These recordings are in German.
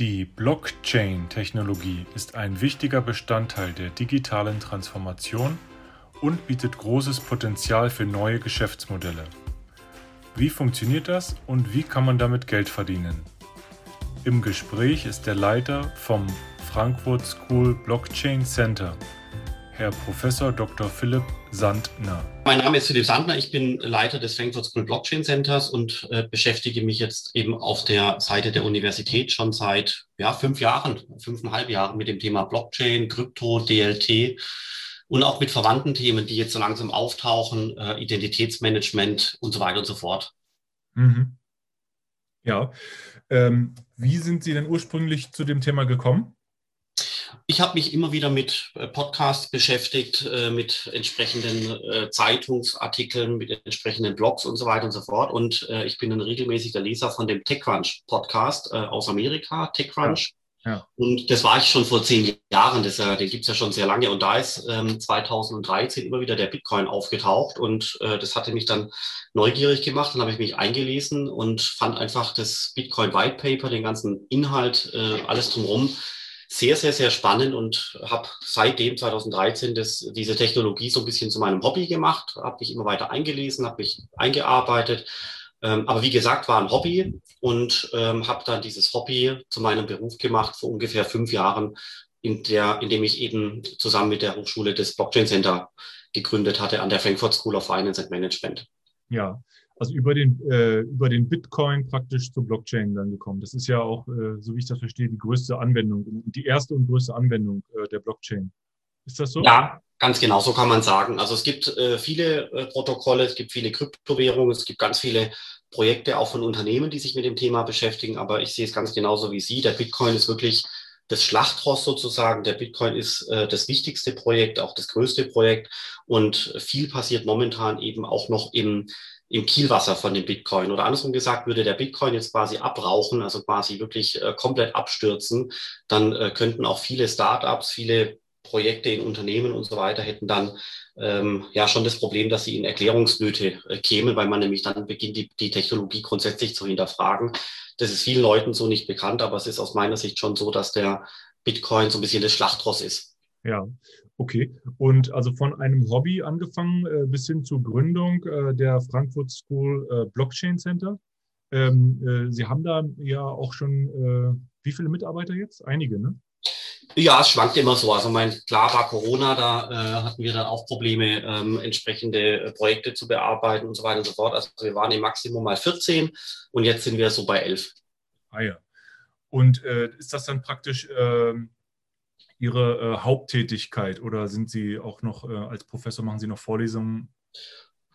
Die Blockchain-Technologie ist ein wichtiger Bestandteil der digitalen Transformation und bietet großes Potenzial für neue Geschäftsmodelle. Wie funktioniert das und wie kann man damit Geld verdienen? Im Gespräch ist der Leiter vom Frankfurt School Blockchain Center, Herr Prof. Dr. Philipp Sandner. Mein Name ist Philipp Sandner, ich bin Leiter des Frankfurt School Blockchain Centers und äh, beschäftige mich jetzt eben auf der Seite der Universität schon seit ja, fünf Jahren, fünfeinhalb Jahren mit dem Thema Blockchain, Krypto, DLT und auch mit verwandten Themen, die jetzt so langsam auftauchen, äh, Identitätsmanagement und so weiter und so fort. Mhm. Ja, ähm, wie sind Sie denn ursprünglich zu dem Thema gekommen? Ich habe mich immer wieder mit äh, Podcasts beschäftigt, äh, mit entsprechenden äh, Zeitungsartikeln, mit entsprechenden Blogs und so weiter und so fort. Und ich bin ein regelmäßiger Leser von dem TechCrunch Podcast aus Amerika, TechCrunch. Ja. Ja. Und das war ich schon vor zehn Jahren, das, den gibt es ja schon sehr lange. Und da ist ähm, 2013 immer wieder der Bitcoin aufgetaucht und das hatte mich dann neugierig gemacht. Dann habe ich mich eingelesen und fand einfach das Bitcoin White Paper, den ganzen Inhalt, alles drumherum sehr, sehr, sehr spannend und habe seitdem 2013 das, diese Technologie so ein bisschen zu meinem Hobby gemacht, habe mich immer weiter eingelesen, habe mich eingearbeitet. Ähm, aber wie gesagt, war ein Hobby und ähm, habe dann dieses Hobby zu meinem Beruf gemacht vor ungefähr fünf Jahren, in, der, in dem ich eben zusammen mit der Hochschule das Blockchain Center gegründet hatte an der Frankfurt School of Finance and Management. Ja, also über den, äh, über den Bitcoin praktisch zur Blockchain dann gekommen. Das ist ja auch, äh, so wie ich das verstehe, die größte Anwendung, die erste und größte Anwendung äh, der Blockchain. Ist das so? Ja, ganz genau, so kann man sagen. Also es gibt äh, viele äh, Protokolle, es gibt viele Kryptowährungen, es gibt ganz viele Projekte auch von Unternehmen, die sich mit dem Thema beschäftigen, aber ich sehe es ganz genauso wie Sie. Der Bitcoin ist wirklich das Schlachtross sozusagen. Der Bitcoin ist äh, das wichtigste Projekt, auch das größte Projekt. Und viel passiert momentan eben auch noch im im Kielwasser von dem Bitcoin. Oder andersrum gesagt, würde der Bitcoin jetzt quasi abrauchen, also quasi wirklich äh, komplett abstürzen, dann äh, könnten auch viele Startups, viele Projekte in Unternehmen und so weiter hätten dann ähm, ja schon das Problem, dass sie in Erklärungsnöte äh, kämen, weil man nämlich dann beginnt, die, die Technologie grundsätzlich zu hinterfragen. Das ist vielen Leuten so nicht bekannt, aber es ist aus meiner Sicht schon so, dass der Bitcoin so ein bisschen das Schlachtross ist. Ja, Okay, und also von einem Hobby angefangen äh, bis hin zur Gründung äh, der Frankfurt School äh, Blockchain Center. Ähm, äh, Sie haben da ja auch schon, äh, wie viele Mitarbeiter jetzt? Einige, ne? Ja, es schwankt immer so. Also mein klar war Corona, da äh, hatten wir dann auch Probleme, ähm, entsprechende Projekte zu bearbeiten und so weiter und so fort. Also wir waren im Maximum mal 14 und jetzt sind wir so bei 11. Ah ja. Und ist das dann praktisch ähm, Ihre äh, Haupttätigkeit oder sind Sie auch noch äh, als Professor, machen Sie noch Vorlesungen?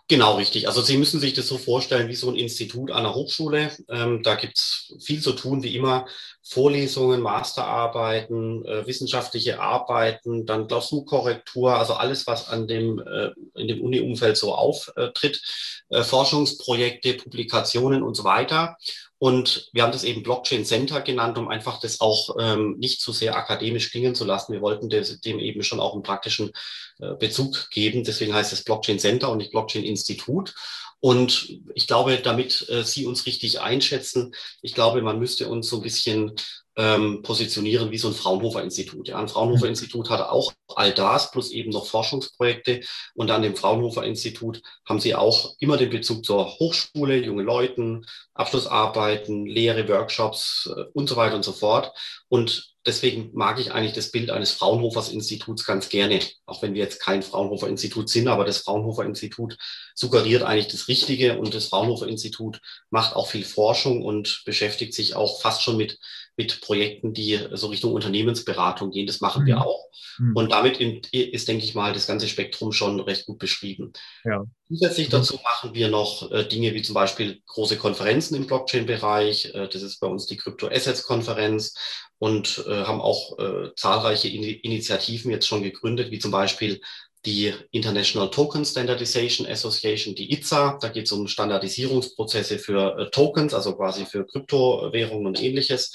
Genau, richtig. Also Sie müssen sich das so vorstellen wie so ein Institut an der Hochschule. Ähm, da gibt es viel zu tun, wie immer. Vorlesungen, Masterarbeiten, äh, wissenschaftliche Arbeiten, dann Klausurkorrektur, also alles, was an dem, äh, in dem Uni-Umfeld so auftritt, äh, Forschungsprojekte, Publikationen und so weiter. Und wir haben das eben Blockchain Center genannt, um einfach das auch ähm, nicht zu sehr akademisch klingen zu lassen. Wir wollten des, dem eben schon auch einen praktischen äh, Bezug geben. Deswegen heißt es Blockchain Center und nicht Blockchain Institut. Und ich glaube, damit äh, Sie uns richtig einschätzen, ich glaube, man müsste uns so ein bisschen ähm, positionieren wie so ein Fraunhofer-Institut. Ja, ein Fraunhofer-Institut hat auch all das plus eben noch Forschungsprojekte. Und an dem Fraunhofer-Institut haben sie auch immer den Bezug zur Hochschule, junge Leuten, Abschlussarbeiten, Lehre, Workshops äh, und so weiter und so fort. Und deswegen mag ich eigentlich das Bild eines Fraunhofers-Instituts ganz gerne, auch wenn wir jetzt kein Fraunhofer-Institut sind, aber das Fraunhofer-Institut suggeriert eigentlich das Richtige und das Fraunhofer-Institut macht auch viel Forschung und beschäftigt sich auch fast schon mit mit Projekten, die so Richtung Unternehmensberatung gehen. Das machen mhm. wir auch. Mhm. Und damit ist, denke ich mal, das ganze Spektrum schon recht gut beschrieben. Ja. Zusätzlich dazu machen wir noch äh, Dinge wie zum Beispiel große Konferenzen im Blockchain-Bereich. Äh, das ist bei uns die Crypto Assets-Konferenz und äh, haben auch äh, zahlreiche In Initiativen jetzt schon gegründet, wie zum Beispiel die International Token Standardization Association, die ITSA. Da geht es um Standardisierungsprozesse für äh, Tokens, also quasi für Kryptowährungen und ähnliches.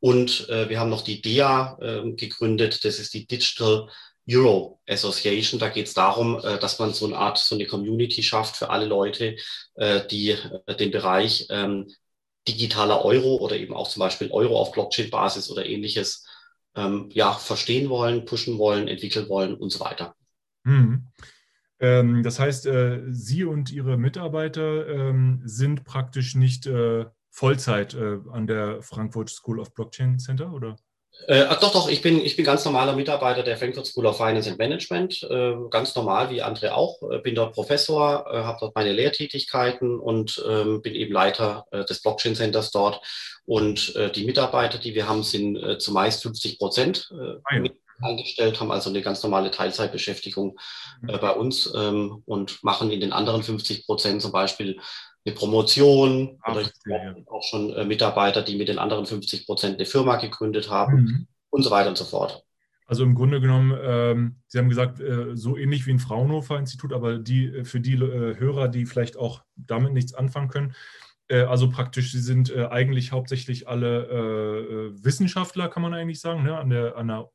Und äh, wir haben noch die DEA äh, gegründet, das ist die Digital Euro Association. Da geht es darum, äh, dass man so eine Art, so eine Community schafft für alle Leute, äh, die äh, den Bereich ähm, digitaler Euro oder eben auch zum Beispiel Euro auf Blockchain-Basis oder ähnliches ähm, ja, verstehen wollen, pushen wollen, entwickeln wollen und so weiter. Mhm. Ähm, das heißt, äh, Sie und Ihre Mitarbeiter ähm, sind praktisch nicht äh, Vollzeit äh, an der Frankfurt School of Blockchain Center, oder? Äh, doch, doch, ich bin, ich bin ganz normaler Mitarbeiter der Frankfurt School of Finance and Management, äh, ganz normal wie andere auch. Äh, bin dort Professor, äh, habe dort meine Lehrtätigkeiten und ähm, bin eben Leiter äh, des Blockchain Centers dort. Und äh, die Mitarbeiter, die wir haben, sind zumeist 50 Prozent ah, angestellt, haben also eine ganz normale Teilzeitbeschäftigung mhm. bei uns ähm, und machen in den anderen 50 Prozent zum Beispiel eine Promotion Ach, oder ja. auch schon äh, Mitarbeiter, die mit den anderen 50 Prozent eine Firma gegründet haben mhm. und so weiter und so fort. Also im Grunde genommen, ähm, Sie haben gesagt, äh, so ähnlich wie ein Fraunhofer-Institut, aber die, äh, für die äh, Hörer, die vielleicht auch damit nichts anfangen können, äh, also praktisch, Sie sind äh, eigentlich hauptsächlich alle Wissenschaftler, kann man eigentlich sagen, ne? an der, an der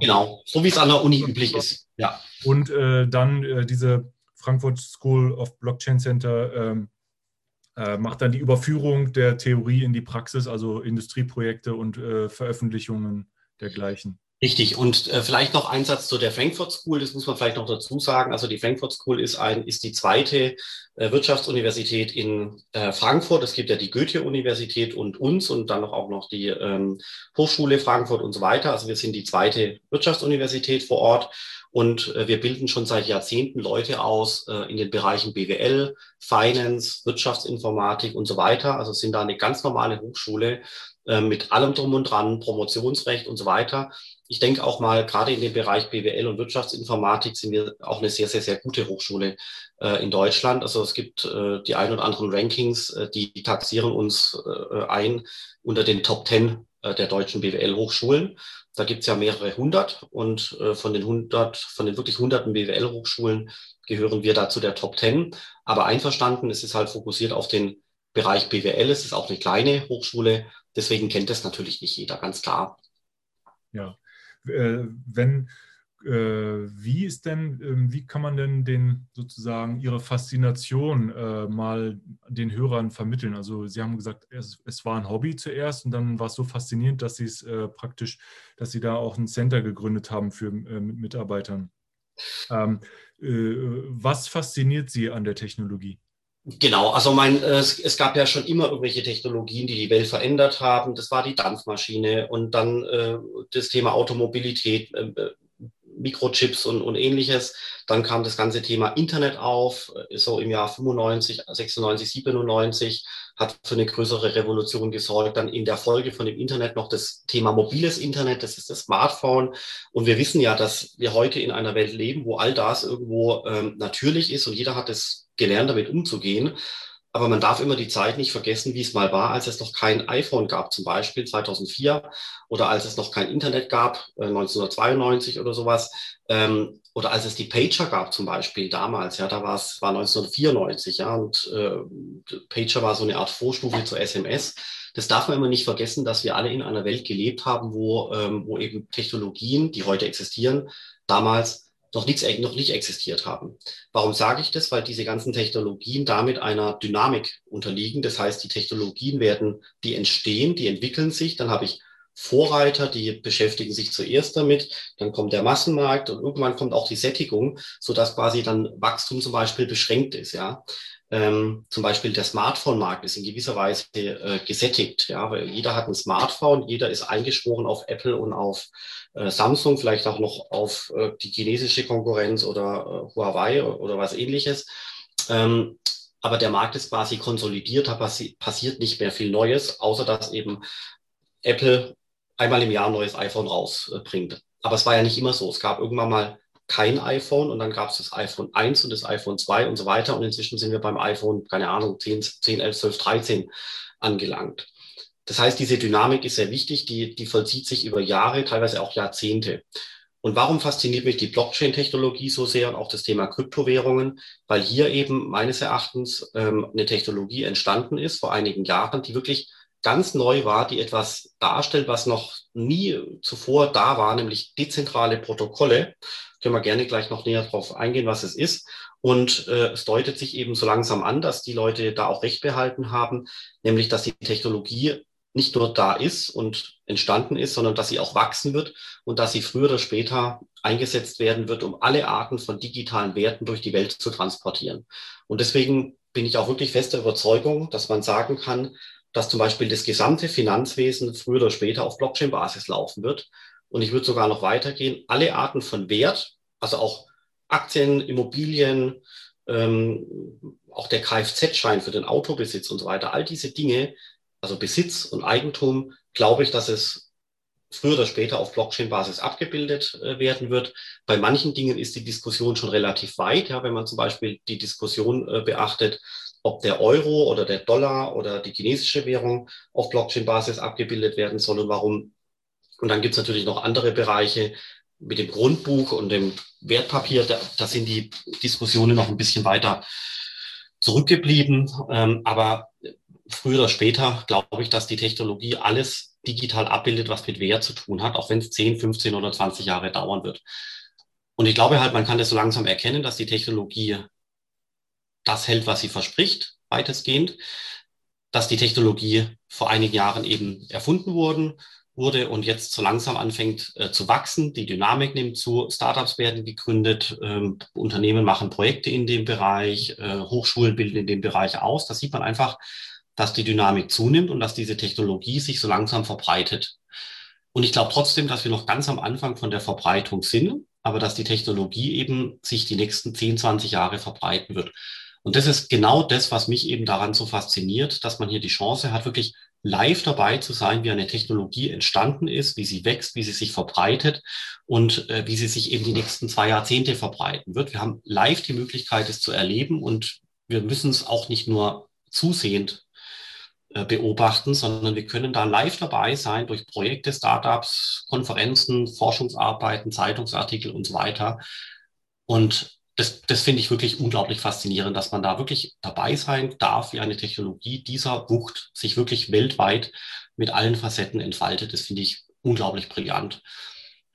Genau, so wie es an der Uni üblich ist. Ja. Und dann diese Frankfurt School of Blockchain Center ähm, äh, macht dann die Überführung der Theorie in die Praxis, also Industrieprojekte und äh, Veröffentlichungen dergleichen. Richtig. Und äh, vielleicht noch ein Satz zu der Frankfurt School. Das muss man vielleicht noch dazu sagen. Also die Frankfurt School ist, ein, ist die zweite äh, Wirtschaftsuniversität in äh, Frankfurt. Es gibt ja die Goethe-Universität und uns und dann auch noch die ähm, Hochschule Frankfurt und so weiter. Also wir sind die zweite Wirtschaftsuniversität vor Ort. Und äh, wir bilden schon seit Jahrzehnten Leute aus äh, in den Bereichen BWL, Finance, Wirtschaftsinformatik und so weiter. Also sind da eine ganz normale Hochschule äh, mit allem drum und dran, Promotionsrecht und so weiter. Ich denke auch mal, gerade in dem Bereich BWL und Wirtschaftsinformatik sind wir auch eine sehr, sehr, sehr gute Hochschule äh, in Deutschland. Also es gibt äh, die ein oder anderen Rankings, äh, die, taxieren uns äh, ein unter den Top Ten der deutschen BWL-Hochschulen. Da gibt es ja mehrere hundert und äh, von den hundert, von den wirklich hunderten BWL-Hochschulen gehören wir da der Top Ten. Aber einverstanden, es ist halt fokussiert auf den Bereich BWL. Es ist auch eine kleine Hochschule, deswegen kennt das natürlich nicht jeder, ganz klar. Ja, äh, wenn äh, wie ist denn, ähm, wie kann man denn den sozusagen Ihre Faszination äh, mal den Hörern vermitteln? Also Sie haben gesagt, es, es, war ein Hobby zuerst und dann war es so faszinierend, dass Sie es äh, praktisch, dass Sie da auch ein Center gegründet haben für äh, mit Mitarbeitern. Ähm, äh, was fasziniert Sie an der Technologie? Genau, also mein, es, es, gab ja schon immer irgendwelche Technologien, die die Welt verändert haben. Das war die Dampfmaschine und dann äh, das Thema Automobilität, äh, Mikrochips und, und ähnliches. Dann kam das ganze Thema Internet auf, äh, so im Jahr 95, 96, 97, hat für eine größere Revolution gesorgt. Dann in der Folge von dem Internet noch das Thema mobiles Internet, das ist das Smartphone. Und wir wissen ja, dass wir heute in einer Welt leben, wo all das irgendwo ähm, natürlich ist und jeder hat es gelernt, damit umzugehen. Aber man darf immer die Zeit nicht vergessen, wie es mal war, als es noch kein iPhone gab, zum Beispiel 2004, oder als es noch kein Internet gab, äh, 1992 oder sowas, ähm, oder als es die Pager gab, zum Beispiel damals, ja, da war es war 1994, ja, und äh, Pager war so eine Art Vorstufe zur SMS. Das darf man immer nicht vergessen, dass wir alle in einer Welt gelebt haben, wo, ähm, wo eben Technologien, die heute existieren, damals noch, nichts, noch nicht existiert haben. Warum sage ich das? Weil diese ganzen Technologien damit einer Dynamik unterliegen. Das heißt, die Technologien werden, die entstehen, die entwickeln sich. Dann habe ich Vorreiter, die beschäftigen sich zuerst damit, dann kommt der Massenmarkt und irgendwann kommt auch die Sättigung, so dass quasi dann Wachstum zum Beispiel beschränkt ist, ja. Ähm, zum Beispiel der Smartphone-Markt ist in gewisser Weise äh, gesättigt, ja, weil jeder hat ein Smartphone, jeder ist eingeschworen auf Apple und auf äh, Samsung, vielleicht auch noch auf äh, die chinesische Konkurrenz oder äh, Huawei oder was ähnliches. Ähm, aber der Markt ist quasi konsolidiert, da passi passiert nicht mehr viel Neues, außer dass eben Apple einmal im Jahr ein neues iPhone rausbringt. Aber es war ja nicht immer so. Es gab irgendwann mal kein iPhone und dann gab es das iPhone 1 und das iPhone 2 und so weiter. Und inzwischen sind wir beim iPhone, keine Ahnung, 10, 10 11, 12, 13 angelangt. Das heißt, diese Dynamik ist sehr wichtig, die, die vollzieht sich über Jahre, teilweise auch Jahrzehnte. Und warum fasziniert mich die Blockchain-Technologie so sehr und auch das Thema Kryptowährungen? Weil hier eben meines Erachtens ähm, eine Technologie entstanden ist vor einigen Jahren, die wirklich ganz neu war, die etwas darstellt, was noch nie zuvor da war, nämlich dezentrale Protokolle. Können wir gerne gleich noch näher darauf eingehen, was es ist. Und äh, es deutet sich eben so langsam an, dass die Leute da auch Recht behalten haben, nämlich dass die Technologie nicht nur da ist und entstanden ist, sondern dass sie auch wachsen wird und dass sie früher oder später eingesetzt werden wird, um alle Arten von digitalen Werten durch die Welt zu transportieren. Und deswegen bin ich auch wirklich fester Überzeugung, dass man sagen kann, dass zum Beispiel das gesamte Finanzwesen früher oder später auf Blockchain-Basis laufen wird. Und ich würde sogar noch weitergehen, alle Arten von Wert, also auch Aktien, Immobilien, ähm, auch der Kfz-Schein für den Autobesitz und so weiter, all diese Dinge also Besitz und Eigentum, glaube ich, dass es früher oder später auf Blockchain-Basis abgebildet äh, werden wird. Bei manchen Dingen ist die Diskussion schon relativ weit. Ja, wenn man zum Beispiel die Diskussion äh, beachtet, ob der Euro oder der Dollar oder die chinesische Währung auf Blockchain-Basis abgebildet werden soll und warum. Und dann gibt es natürlich noch andere Bereiche mit dem Grundbuch und dem Wertpapier. Da, da sind die Diskussionen noch ein bisschen weiter zurückgeblieben. Ähm, aber früher oder später glaube ich, dass die Technologie alles digital abbildet, was mit Wert zu tun hat, auch wenn es 10, 15 oder 20 Jahre dauern wird. Und ich glaube halt, man kann das so langsam erkennen, dass die Technologie das hält, was sie verspricht, weitestgehend, dass die Technologie vor einigen Jahren eben erfunden wurden, wurde und jetzt so langsam anfängt äh, zu wachsen. Die Dynamik nimmt zu, Startups werden gegründet, ähm, Unternehmen machen Projekte in dem Bereich, äh, Hochschulen bilden in dem Bereich aus. Da sieht man einfach, dass die Dynamik zunimmt und dass diese Technologie sich so langsam verbreitet. Und ich glaube trotzdem, dass wir noch ganz am Anfang von der Verbreitung sind, aber dass die Technologie eben sich die nächsten 10, 20 Jahre verbreiten wird. Und das ist genau das, was mich eben daran so fasziniert, dass man hier die Chance hat, wirklich live dabei zu sein, wie eine Technologie entstanden ist, wie sie wächst, wie sie sich verbreitet und äh, wie sie sich eben die nächsten zwei Jahrzehnte verbreiten wird. Wir haben live die Möglichkeit, es zu erleben und wir müssen es auch nicht nur zusehend äh, beobachten, sondern wir können da live dabei sein durch Projekte, Startups, Konferenzen, Forschungsarbeiten, Zeitungsartikel und so weiter. Und das, das finde ich wirklich unglaublich faszinierend, dass man da wirklich dabei sein darf, wie eine Technologie dieser Wucht sich wirklich weltweit mit allen Facetten entfaltet. Das finde ich unglaublich brillant.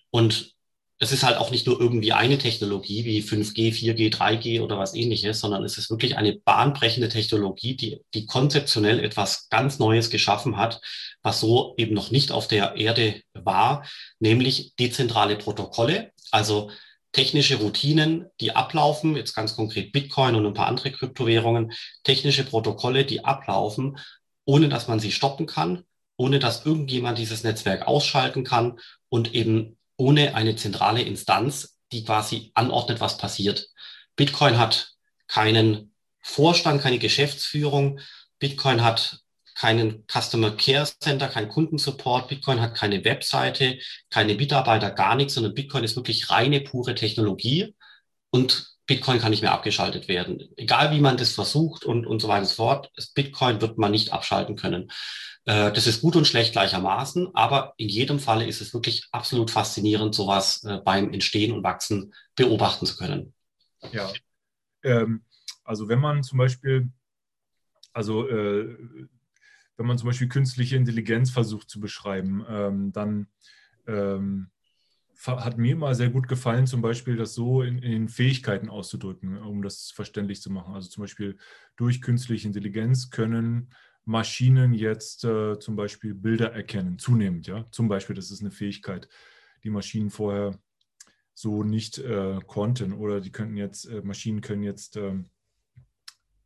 Und es ist halt auch nicht nur irgendwie eine Technologie wie 5G, 4G, 3G oder was ähnliches, sondern es ist wirklich eine bahnbrechende Technologie, die, die konzeptionell etwas ganz Neues geschaffen hat, was so eben noch nicht auf der Erde war, nämlich dezentrale Protokolle, also technische Routinen, die ablaufen, jetzt ganz konkret Bitcoin und ein paar andere Kryptowährungen, technische Protokolle, die ablaufen, ohne dass man sie stoppen kann, ohne dass irgendjemand dieses Netzwerk ausschalten kann und eben ohne eine zentrale Instanz, die quasi anordnet, was passiert. Bitcoin hat keinen Vorstand, keine Geschäftsführung. Bitcoin hat keinen Customer Care Center, keinen Kundensupport. Bitcoin hat keine Webseite, keine Mitarbeiter, gar nichts, sondern Bitcoin ist wirklich reine, pure Technologie und Bitcoin kann nicht mehr abgeschaltet werden. Egal wie man das versucht und, und so weiter und so fort, Bitcoin wird man nicht abschalten können. Äh, das ist gut und schlecht gleichermaßen, aber in jedem Falle ist es wirklich absolut faszinierend, sowas äh, beim Entstehen und Wachsen beobachten zu können. Ja, ähm, also wenn man zum Beispiel, also äh, wenn man zum Beispiel künstliche Intelligenz versucht zu beschreiben, ähm, dann ähm, hat mir mal sehr gut gefallen, zum Beispiel das so in, in, Fähigkeiten auszudrücken, um das verständlich zu machen. Also zum Beispiel durch künstliche Intelligenz können Maschinen jetzt äh, zum Beispiel Bilder erkennen, zunehmend, ja. Zum Beispiel, das ist eine Fähigkeit, die Maschinen vorher so nicht äh, konnten. Oder die könnten jetzt, äh, Maschinen können jetzt ähm,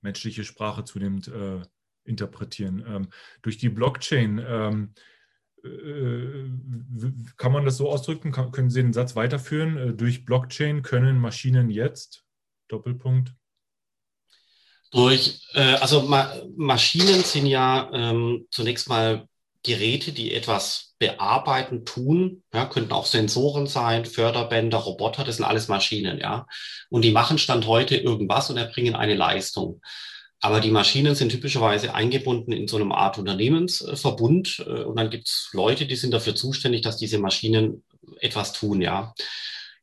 menschliche Sprache zunehmend äh, interpretieren. Ähm, durch die Blockchain ähm, äh, kann man das so ausdrücken? Kann, können Sie den Satz weiterführen? Äh, durch Blockchain können Maschinen jetzt, Doppelpunkt, durch, äh, also Ma Maschinen sind ja ähm, zunächst mal Geräte, die etwas bearbeiten, tun, ja, könnten auch Sensoren sein, Förderbänder, Roboter, das sind alles Maschinen, ja. Und die machen Stand heute irgendwas und erbringen eine Leistung. Aber die Maschinen sind typischerweise eingebunden in so einem Art Unternehmensverbund. Äh, und dann gibt es Leute, die sind dafür zuständig, dass diese Maschinen etwas tun, ja.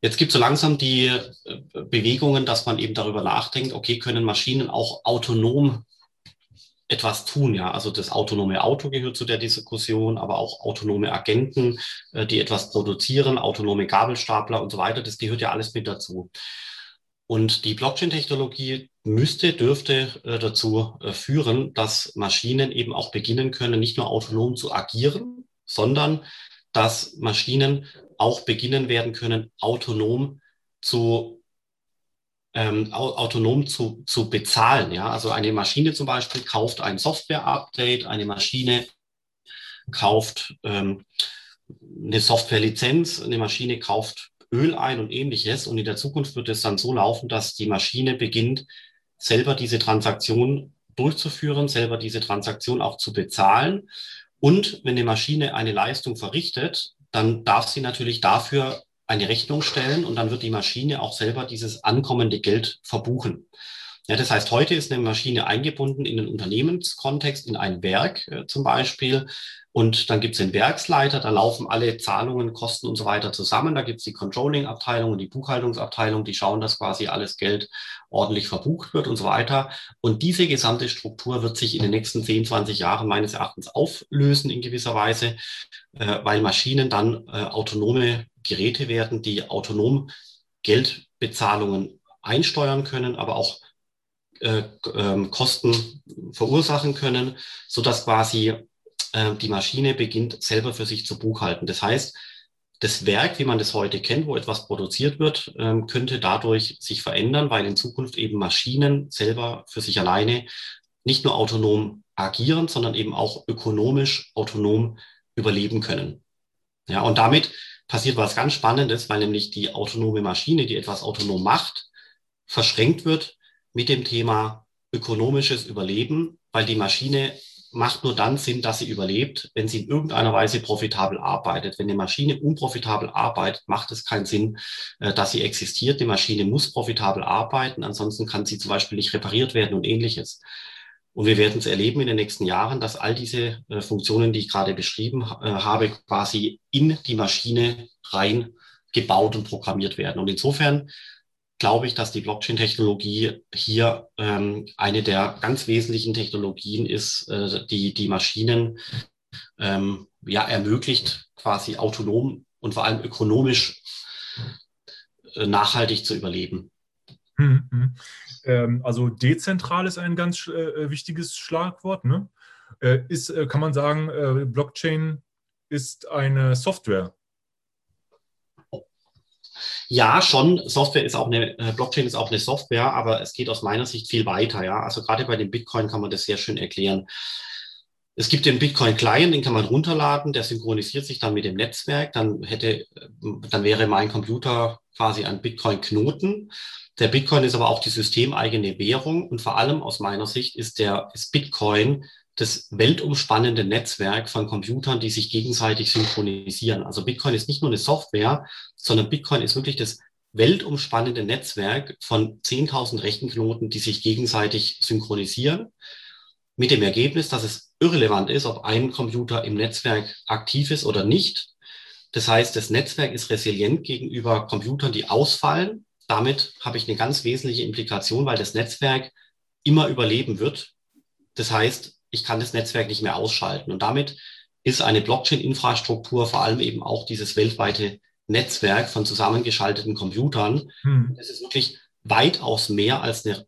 Jetzt gibt es so langsam die äh, Bewegungen, dass man eben darüber nachdenkt, okay, können Maschinen auch autonom etwas tun. Ja, also das autonome Auto gehört zu der Diskussion, aber auch autonome Agenten, äh, die etwas produzieren, autonome Gabelstapler und so weiter. Das gehört ja alles mit dazu. Und die Blockchain-Technologie müsste, dürfte äh, dazu äh, führen, dass Maschinen eben auch beginnen können, nicht nur autonom zu agieren, sondern dass Maschinen auch beginnen werden können, autonom zu ähm, autonom zu, zu bezahlen. Ja? Also eine Maschine zum Beispiel kauft ein Software-Update, eine Maschine kauft ähm, eine Software-Lizenz, eine Maschine kauft Öl ein und ähnliches. Und in der Zukunft wird es dann so laufen, dass die Maschine beginnt, selber diese Transaktion durchzuführen, selber diese Transaktion auch zu bezahlen. Und wenn eine Maschine eine Leistung verrichtet, dann darf sie natürlich dafür eine Rechnung stellen und dann wird die Maschine auch selber dieses ankommende Geld verbuchen. Ja, das heißt, heute ist eine Maschine eingebunden in den Unternehmenskontext, in ein Werk äh, zum Beispiel. Und dann gibt es den Werksleiter, da laufen alle Zahlungen, Kosten und so weiter zusammen. Da gibt es die Controlling-Abteilung und die Buchhaltungsabteilung, die schauen, dass quasi alles Geld ordentlich verbucht wird und so weiter. Und diese gesamte Struktur wird sich in den nächsten 10, 20 Jahren meines Erachtens auflösen in gewisser Weise, äh, weil Maschinen dann äh, autonome Geräte werden, die autonom Geldbezahlungen einsteuern können, aber auch äh, äh, Kosten verursachen können, so dass quasi äh, die Maschine beginnt selber für sich zu buchhalten. Das heißt, das Werk, wie man das heute kennt, wo etwas produziert wird, ähm, könnte dadurch sich verändern, weil in Zukunft eben Maschinen selber für sich alleine nicht nur autonom agieren, sondern eben auch ökonomisch autonom überleben können. Ja, und damit passiert was ganz Spannendes, weil nämlich die autonome Maschine, die etwas autonom macht, verschränkt wird mit dem Thema ökonomisches Überleben, weil die Maschine macht nur dann Sinn, dass sie überlebt, wenn sie in irgendeiner Weise profitabel arbeitet. Wenn eine Maschine unprofitabel arbeitet, macht es keinen Sinn, äh, dass sie existiert. Die Maschine muss profitabel arbeiten, ansonsten kann sie zum Beispiel nicht repariert werden und ähnliches. Und wir werden es erleben in den nächsten Jahren, dass all diese äh, Funktionen, die ich gerade beschrieben äh, habe, quasi in die Maschine rein gebaut und programmiert werden. Und insofern glaube ich, dass die Blockchain-Technologie hier ähm, eine der ganz wesentlichen Technologien ist, äh, die die Maschinen ähm, ja ermöglicht, quasi autonom und vor allem ökonomisch äh, nachhaltig zu überleben. Hm, hm. Ähm, also dezentral ist ein ganz äh, wichtiges Schlagwort. Ne? Äh, ist, äh, kann man sagen, äh, Blockchain ist eine Software. Ja, schon. Software ist auch eine, äh, Blockchain ist auch eine Software, aber es geht aus meiner Sicht viel weiter. Ja, also gerade bei dem Bitcoin kann man das sehr schön erklären. Es gibt den Bitcoin Client, den kann man runterladen, der synchronisiert sich dann mit dem Netzwerk. Dann hätte, dann wäre mein Computer quasi ein Bitcoin Knoten. Der Bitcoin ist aber auch die systemeigene Währung und vor allem aus meiner Sicht ist der ist Bitcoin das weltumspannende Netzwerk von Computern, die sich gegenseitig synchronisieren. Also Bitcoin ist nicht nur eine Software, sondern Bitcoin ist wirklich das weltumspannende Netzwerk von 10.000 Rechenknoten, die sich gegenseitig synchronisieren, mit dem Ergebnis, dass es irrelevant ist, ob ein Computer im Netzwerk aktiv ist oder nicht. Das heißt, das Netzwerk ist resilient gegenüber Computern, die ausfallen damit habe ich eine ganz wesentliche Implikation, weil das Netzwerk immer überleben wird. Das heißt, ich kann das Netzwerk nicht mehr ausschalten. Und damit ist eine Blockchain-Infrastruktur vor allem eben auch dieses weltweite Netzwerk von zusammengeschalteten Computern. Hm. Es ist wirklich weitaus mehr als eine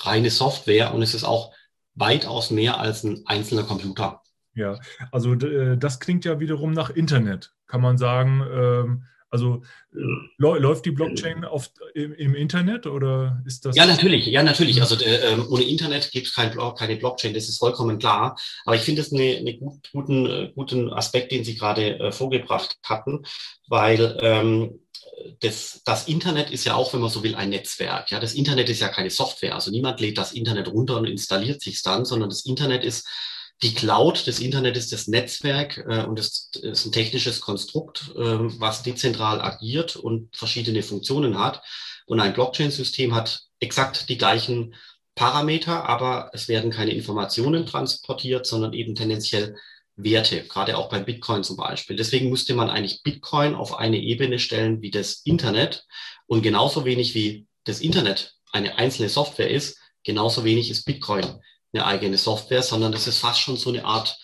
reine Software und es ist auch weitaus mehr als ein einzelner Computer. Ja, also äh, das klingt ja wiederum nach Internet, kann man sagen. Ähm, also äh, läuft die Blockchain auf, im, im, Internet oder ist das? Ja, natürlich, ja, natürlich. Also äh, ohne Internet gibt es kein Blog, keine Blockchain, das ist vollkommen klar. Aber ich finde es einen eine gut, guten, äh, guten Aspekt, den Sie gerade äh, vorgebracht hatten, weil ähm, das, das Internet ist ja auch, wenn man so will, ein Netzwerk. Ja, das Internet ist ja keine Software. Also niemand lädt das Internet runter und installiert sich dann, sondern das Internet ist die Cloud des Internet ist das Netzwerk äh, und es ist ein technisches Konstrukt, äh, was dezentral agiert und verschiedene Funktionen hat. Und ein Blockchain-System hat exakt die gleichen Parameter, aber es werden keine Informationen transportiert, sondern eben tendenziell Werte, gerade auch beim Bitcoin zum Beispiel. Deswegen müsste man eigentlich Bitcoin auf eine Ebene stellen wie das Internet. Und genauso wenig wie das Internet eine einzelne Software ist, genauso wenig ist Bitcoin eine eigene Software, sondern das ist fast schon so eine Art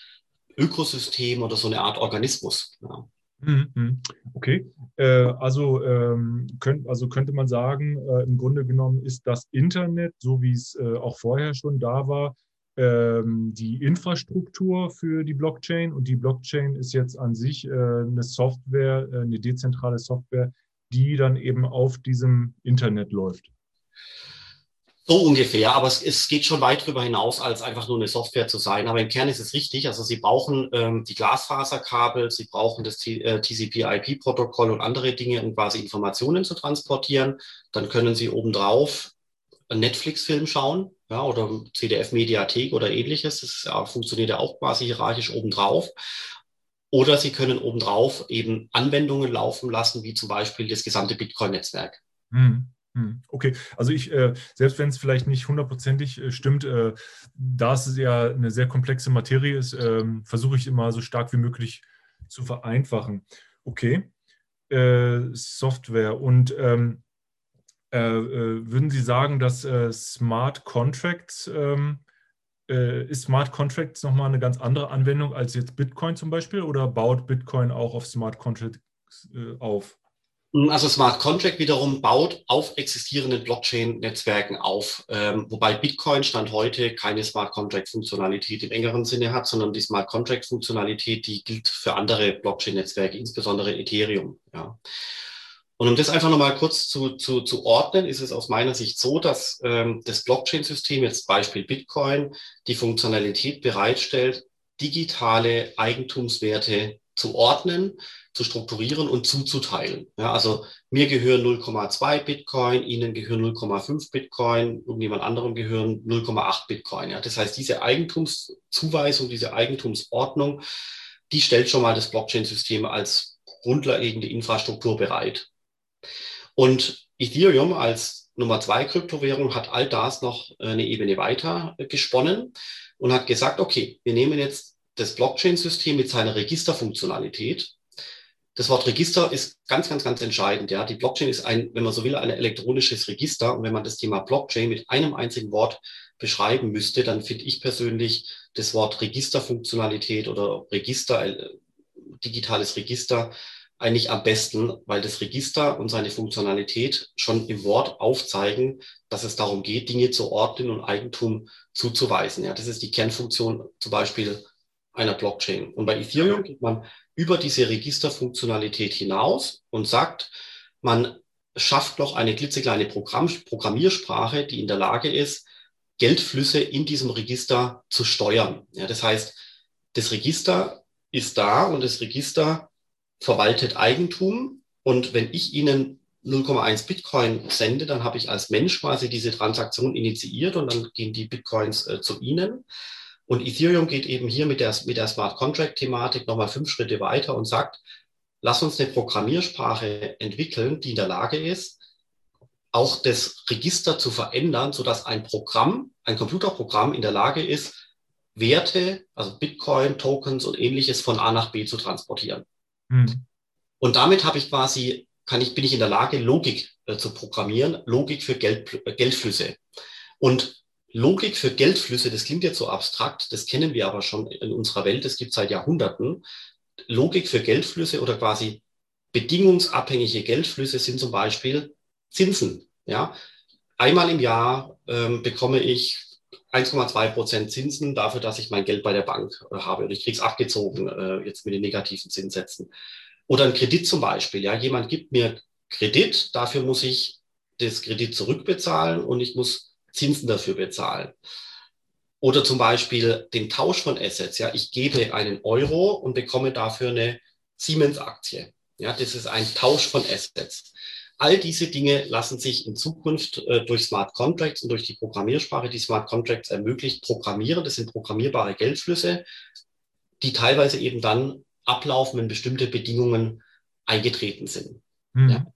Ökosystem oder so eine Art Organismus. Ja. Mhm, mhm. Okay, äh, also, ähm, also könnte man sagen, äh, im Grunde genommen ist das Internet, so wie es äh, auch vorher schon da war, ähm, die Infrastruktur für die Blockchain und die Blockchain ist jetzt an sich eine Software, eine dezentrale Software, die dann eben auf diesem Internet läuft. So ungefähr, aber es, es, geht schon weit darüber hinaus, als einfach nur eine Software zu sein. Aber im Kern ist es richtig. Also Sie brauchen ähm, die Glasfaserkabel, Sie brauchen das äh, TCP-IP-Protokoll und andere Dinge, um quasi Informationen zu transportieren. Dann können Sie obendrauf einen Netflix-Film schauen ja, oder CDF-Mediathek oder ähnliches. Das ja, funktioniert ja auch quasi hierarchisch obendrauf. Oder Sie können obendrauf eben Anwendungen laufen lassen, wie zum Beispiel das gesamte Bitcoin-Netzwerk. Hm. Hm, okay, also ich, äh, selbst wenn es vielleicht nicht hundertprozentig äh, stimmt, äh, da es ja eine sehr komplexe Materie ist, ähm, versuche ich immer so stark wie möglich zu vereinfachen. Okay, Software und ähm, äh, äh, würden Sie sagen, dass Smart Contracts, ähm, ist Smart Contracts nochmal eine ganz andere Anwendung als jetzt Bitcoin zum Beispiel oder baut Bitcoin auch auf Smart Contracts auf? Also Smart Contract wiederum baut auf existierenden Blockchain-Netzwerken auf, ähm, wobei Bitcoin Stand heute keine Smart Contract-Funktionalität im engeren Sinne hat, sondern die Smart Contract-Funktionalität, die gilt für andere Blockchain-Netzwerke, insbesondere Ethereum. Ja. Und um das einfach nochmal kurz zu, zu, zu ordnen, ist es aus meiner Sicht so, dass ähm, das Blockchain-System, jetzt Beispiel Bitcoin, die Funktionalität bereitstellt, digitale Eigentumswerte zu ordnen zu strukturieren und zuzuteilen. Ja, also mir gehören 0,2 Bitcoin, Ihnen gehören 0,5 Bitcoin, irgendjemand anderem gehören 0,8 Bitcoin. Ja, das heißt, diese Eigentumszuweisung, diese Eigentumsordnung, die stellt schon mal das Blockchain-System als grundlegende Infrastruktur bereit. Und Ethereum als Nummer zwei Kryptowährung hat all das noch eine Ebene weiter gesponnen und hat gesagt, okay, wir nehmen jetzt das Blockchain-System mit seiner Registerfunktionalität das Wort Register ist ganz, ganz, ganz entscheidend. Ja, die Blockchain ist ein, wenn man so will, ein elektronisches Register. Und wenn man das Thema Blockchain mit einem einzigen Wort beschreiben müsste, dann finde ich persönlich das Wort Registerfunktionalität oder Register, äh, digitales Register eigentlich am besten, weil das Register und seine Funktionalität schon im Wort aufzeigen, dass es darum geht, Dinge zu ordnen und Eigentum zuzuweisen. Ja, das ist die Kernfunktion zum Beispiel einer Blockchain. Und bei Ethereum geht man über diese Registerfunktionalität hinaus und sagt, man schafft noch eine klitzekleine Programm Programmiersprache, die in der Lage ist, Geldflüsse in diesem Register zu steuern. Ja, das heißt, das Register ist da und das Register verwaltet Eigentum. Und wenn ich Ihnen 0,1 Bitcoin sende, dann habe ich als Mensch quasi diese Transaktion initiiert und dann gehen die Bitcoins äh, zu Ihnen. Und Ethereum geht eben hier mit der, mit der Smart Contract Thematik nochmal fünf Schritte weiter und sagt, lass uns eine Programmiersprache entwickeln, die in der Lage ist, auch das Register zu verändern, sodass ein Programm, ein Computerprogramm in der Lage ist, Werte, also Bitcoin, Tokens und ähnliches von A nach B zu transportieren. Hm. Und damit habe ich quasi, kann ich, bin ich in der Lage, Logik äh, zu programmieren, Logik für Geld, Geldflüsse. Und Logik für Geldflüsse, das klingt jetzt so abstrakt, das kennen wir aber schon in unserer Welt, das gibt seit Jahrhunderten. Logik für Geldflüsse oder quasi bedingungsabhängige Geldflüsse sind zum Beispiel Zinsen. Ja? Einmal im Jahr ähm, bekomme ich 1,2 Prozent Zinsen dafür, dass ich mein Geld bei der Bank äh, habe und ich kriege es abgezogen äh, jetzt mit den negativen Zinssätzen. Oder ein Kredit zum Beispiel. Ja? Jemand gibt mir Kredit, dafür muss ich das Kredit zurückbezahlen und ich muss Zinsen dafür bezahlen. Oder zum Beispiel den Tausch von Assets. Ja, ich gebe einen Euro und bekomme dafür eine Siemens-Aktie. Ja, das ist ein Tausch von Assets. All diese Dinge lassen sich in Zukunft äh, durch Smart Contracts und durch die Programmiersprache, die Smart Contracts ermöglicht, programmieren. Das sind programmierbare Geldflüsse, die teilweise eben dann ablaufen, wenn bestimmte Bedingungen eingetreten sind. Mhm. Ja.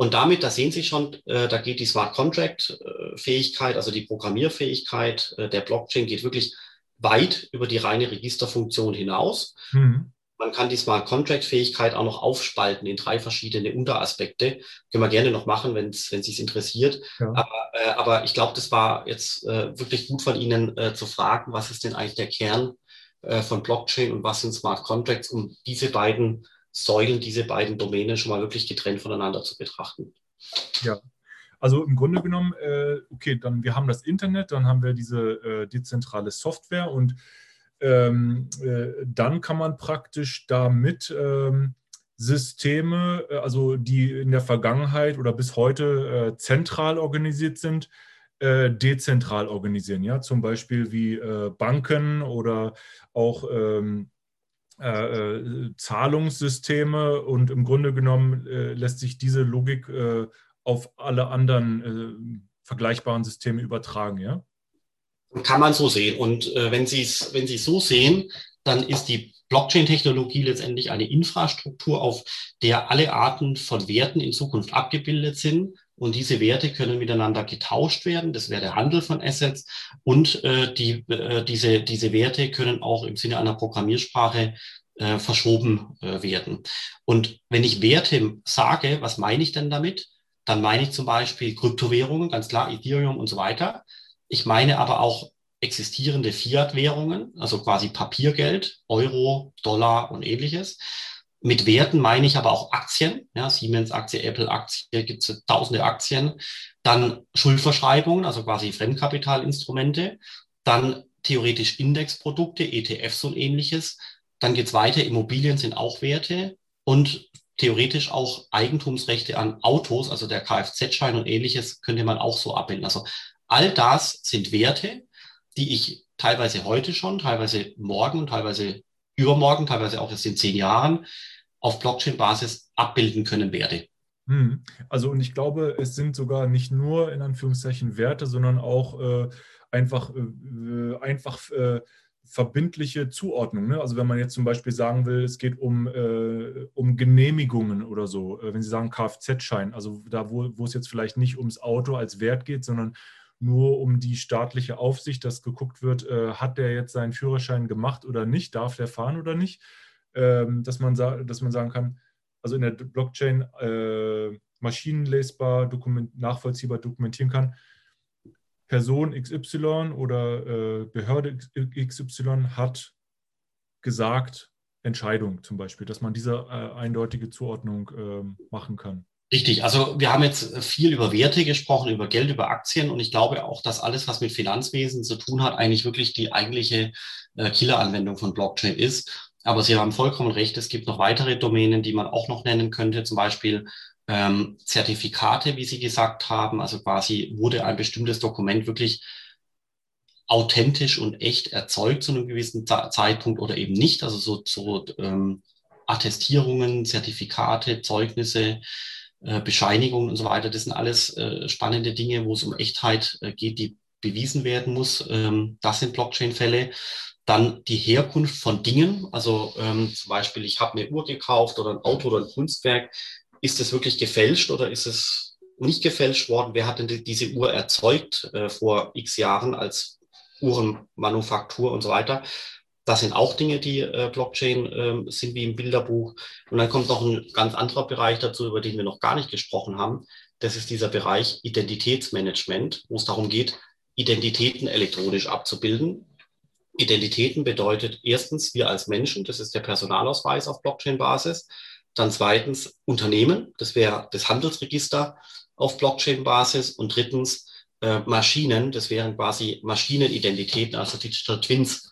Und damit, da sehen Sie schon, äh, da geht die Smart Contract äh, also die Programmierfähigkeit äh, der Blockchain geht wirklich weit über die reine Registerfunktion hinaus. Mhm. Man kann die Smart Contract Fähigkeit auch noch aufspalten in drei verschiedene Unteraspekte. Können wir gerne noch machen, wenn es wenn sich interessiert. Ja. Aber, äh, aber ich glaube, das war jetzt äh, wirklich gut von Ihnen äh, zu fragen, was ist denn eigentlich der Kern äh, von Blockchain und was sind Smart Contracts, um diese beiden Säulen, diese beiden Domänen schon mal wirklich getrennt voneinander zu betrachten. Ja, also im Grunde genommen, äh, okay, dann wir haben das Internet, dann haben wir diese äh, dezentrale Software und ähm, äh, dann kann man praktisch damit ähm, Systeme, äh, also die in der Vergangenheit oder bis heute äh, zentral organisiert sind, äh, dezentral organisieren. Ja, zum Beispiel wie Banken oder auch ähm, Zahlungssysteme und im Grunde genommen lässt sich diese Logik auf alle anderen vergleichbaren Systeme übertragen, ja? Kann man so sehen. Und äh, wenn Sie es wenn so sehen, dann ist die Blockchain-Technologie letztendlich eine Infrastruktur, auf der alle Arten von Werten in Zukunft abgebildet sind. Und diese Werte können miteinander getauscht werden. Das wäre der Handel von Assets. Und äh, die, äh, diese, diese Werte können auch im Sinne einer Programmiersprache äh, verschoben äh, werden. Und wenn ich Werte sage, was meine ich denn damit? Dann meine ich zum Beispiel Kryptowährungen, ganz klar, Ethereum und so weiter. Ich meine aber auch existierende Fiat-Währungen, also quasi Papiergeld, Euro, Dollar und ähnliches. Mit Werten meine ich aber auch Aktien, ja, Siemens-Aktie, Apple-Aktie, gibt es tausende Aktien. Dann Schuldverschreibungen, also quasi Fremdkapitalinstrumente. Dann theoretisch Indexprodukte, ETFs und ähnliches. Dann geht es weiter, Immobilien sind auch Werte und theoretisch auch Eigentumsrechte an Autos, also der Kfz-Schein und ähnliches, könnte man auch so abbilden. Also All das sind Werte, die ich teilweise heute schon, teilweise morgen, teilweise übermorgen, teilweise auch erst in zehn Jahren auf Blockchain-Basis abbilden können werde. Hm. Also und ich glaube, es sind sogar nicht nur in Anführungszeichen Werte, sondern auch äh, einfach, äh, einfach äh, verbindliche Zuordnung. Ne? Also wenn man jetzt zum Beispiel sagen will, es geht um, äh, um Genehmigungen oder so, äh, wenn Sie sagen Kfz-Schein, also da, wo, wo es jetzt vielleicht nicht ums Auto als Wert geht, sondern nur um die staatliche Aufsicht, dass geguckt wird, äh, hat der jetzt seinen Führerschein gemacht oder nicht, darf der fahren oder nicht, ähm, dass, man dass man sagen kann, also in der Blockchain äh, maschinenlesbar, dokument nachvollziehbar dokumentieren kann, Person XY oder äh, Behörde XY hat gesagt, Entscheidung zum Beispiel, dass man diese äh, eindeutige Zuordnung ähm, machen kann. Richtig, also wir haben jetzt viel über Werte gesprochen, über Geld, über Aktien und ich glaube auch, dass alles, was mit Finanzwesen zu tun hat, eigentlich wirklich die eigentliche äh, Killeranwendung von Blockchain ist. Aber Sie haben vollkommen recht, es gibt noch weitere Domänen, die man auch noch nennen könnte, zum Beispiel ähm, Zertifikate, wie Sie gesagt haben. Also quasi wurde ein bestimmtes Dokument wirklich authentisch und echt erzeugt zu einem gewissen Zeitpunkt oder eben nicht. Also so, so ähm, Attestierungen, Zertifikate, Zeugnisse, äh, Bescheinigungen und so weiter. Das sind alles äh, spannende Dinge, wo es um Echtheit äh, geht, die bewiesen werden muss. Ähm, das sind Blockchain-Fälle. Dann die Herkunft von Dingen. Also ähm, zum Beispiel, ich habe eine Uhr gekauft oder ein Auto oder ein Kunstwerk. Ist es wirklich gefälscht oder ist es nicht gefälscht worden? Wer hat denn die, diese Uhr erzeugt äh, vor x Jahren als Uhrenmanufaktur und so weiter? Das sind auch Dinge, die äh, Blockchain äh, sind wie im Bilderbuch. Und dann kommt noch ein ganz anderer Bereich dazu, über den wir noch gar nicht gesprochen haben. Das ist dieser Bereich Identitätsmanagement, wo es darum geht, Identitäten elektronisch abzubilden. Identitäten bedeutet erstens wir als Menschen, das ist der Personalausweis auf Blockchain-Basis. Dann zweitens Unternehmen, das wäre das Handelsregister auf Blockchain-Basis. Und drittens äh, Maschinen, das wären quasi Maschinenidentitäten, also Digital Twins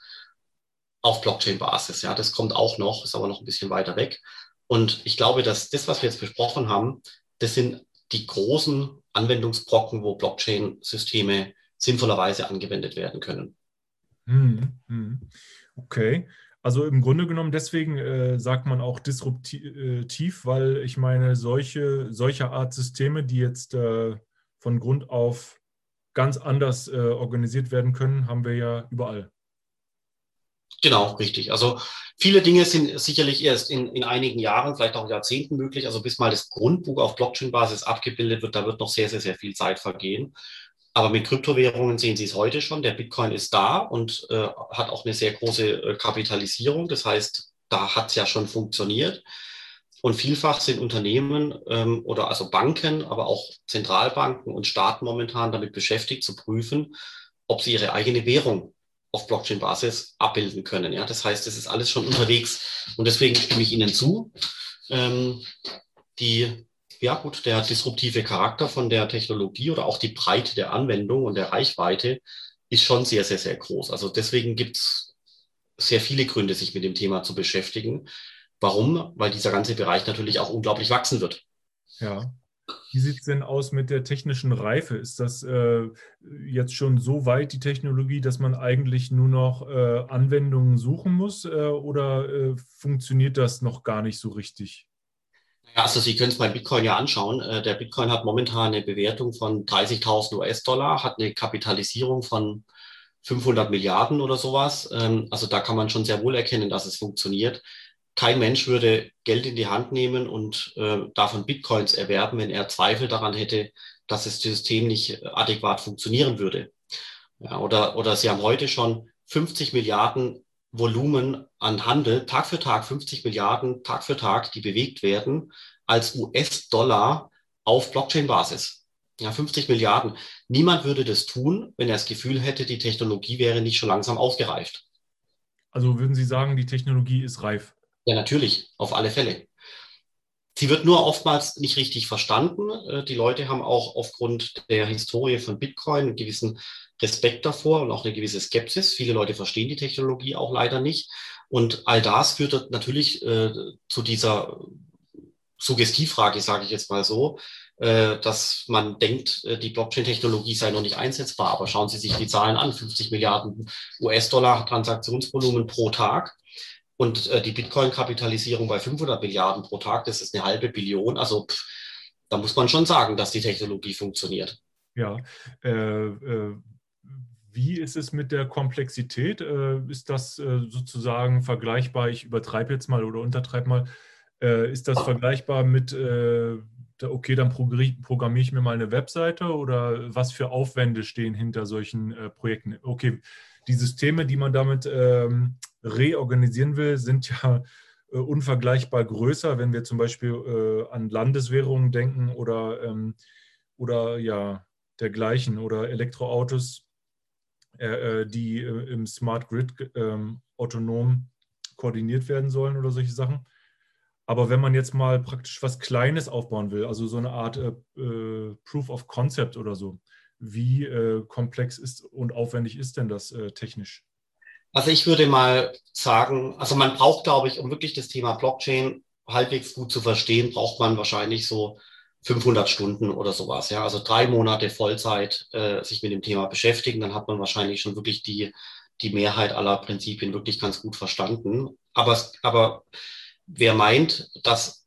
auf Blockchain-Basis. Ja, das kommt auch noch, ist aber noch ein bisschen weiter weg. Und ich glaube, dass das, was wir jetzt besprochen haben, das sind die großen Anwendungsbrocken, wo Blockchain-Systeme sinnvollerweise angewendet werden können. Hm, hm. Okay. Also im Grunde genommen deswegen äh, sagt man auch disruptiv, weil ich meine, solche, solcher Art Systeme, die jetzt äh, von Grund auf ganz anders äh, organisiert werden können, haben wir ja überall. Genau, richtig. Also viele Dinge sind sicherlich erst in, in einigen Jahren, vielleicht auch Jahrzehnten möglich. Also bis mal das Grundbuch auf Blockchain-Basis abgebildet wird, da wird noch sehr, sehr, sehr viel Zeit vergehen. Aber mit Kryptowährungen sehen Sie es heute schon. Der Bitcoin ist da und äh, hat auch eine sehr große äh, Kapitalisierung. Das heißt, da hat es ja schon funktioniert. Und vielfach sind Unternehmen ähm, oder also Banken, aber auch Zentralbanken und Staaten momentan damit beschäftigt, zu prüfen, ob sie ihre eigene Währung auf Blockchain-Basis abbilden können. Ja, das heißt, es ist alles schon unterwegs. Und deswegen stimme ich Ihnen zu. Ähm, die, ja gut, der disruptive Charakter von der Technologie oder auch die Breite der Anwendung und der Reichweite ist schon sehr, sehr, sehr groß. Also deswegen gibt es sehr viele Gründe, sich mit dem Thema zu beschäftigen. Warum? Weil dieser ganze Bereich natürlich auch unglaublich wachsen wird. Ja. Wie sieht es denn aus mit der technischen Reife? Ist das äh, jetzt schon so weit, die Technologie, dass man eigentlich nur noch äh, Anwendungen suchen muss äh, oder äh, funktioniert das noch gar nicht so richtig? Ja, also Sie können es bei Bitcoin ja anschauen. Äh, der Bitcoin hat momentan eine Bewertung von 30.000 US-Dollar, hat eine Kapitalisierung von 500 Milliarden oder sowas. Ähm, also da kann man schon sehr wohl erkennen, dass es funktioniert kein Mensch würde Geld in die Hand nehmen und äh, davon Bitcoins erwerben, wenn er Zweifel daran hätte, dass das System nicht adäquat funktionieren würde. Ja, oder, oder Sie haben heute schon 50 Milliarden Volumen an Handel, Tag für Tag 50 Milliarden, Tag für Tag, die bewegt werden, als US-Dollar auf Blockchain-Basis. Ja, 50 Milliarden. Niemand würde das tun, wenn er das Gefühl hätte, die Technologie wäre nicht schon langsam ausgereift. Also würden Sie sagen, die Technologie ist reif? Ja, natürlich, auf alle Fälle. Sie wird nur oftmals nicht richtig verstanden. Äh, die Leute haben auch aufgrund der Historie von Bitcoin einen gewissen Respekt davor und auch eine gewisse Skepsis. Viele Leute verstehen die Technologie auch leider nicht. Und all das führt natürlich äh, zu dieser Suggestivfrage, sage ich jetzt mal so, äh, dass man denkt, äh, die Blockchain-Technologie sei noch nicht einsetzbar. Aber schauen Sie sich die Zahlen an. 50 Milliarden US-Dollar Transaktionsvolumen pro Tag. Und äh, die Bitcoin-Kapitalisierung bei 500 Milliarden pro Tag, das ist eine halbe Billion. Also pff, da muss man schon sagen, dass die Technologie funktioniert. Ja. Äh, äh, wie ist es mit der Komplexität? Äh, ist das äh, sozusagen vergleichbar? Ich übertreibe jetzt mal oder untertreibe mal. Äh, ist das vergleichbar mit, okay, dann programmiere ich mir mal eine Webseite oder was für Aufwände stehen hinter solchen Projekten? Okay, die Systeme, die man damit ähm, reorganisieren will, sind ja äh, unvergleichbar größer, wenn wir zum Beispiel äh, an Landeswährungen denken oder, ähm, oder ja, dergleichen oder Elektroautos, äh, äh die im Smart Grid ähm, autonom koordiniert werden sollen oder solche Sachen. Aber wenn man jetzt mal praktisch was Kleines aufbauen will, also so eine Art äh, Proof of Concept oder so, wie äh, komplex ist und aufwendig ist denn das äh, technisch? Also ich würde mal sagen, also man braucht, glaube ich, um wirklich das Thema Blockchain halbwegs gut zu verstehen, braucht man wahrscheinlich so 500 Stunden oder sowas. Ja, also drei Monate Vollzeit äh, sich mit dem Thema beschäftigen, dann hat man wahrscheinlich schon wirklich die, die Mehrheit aller Prinzipien wirklich ganz gut verstanden. Aber, aber wer meint, dass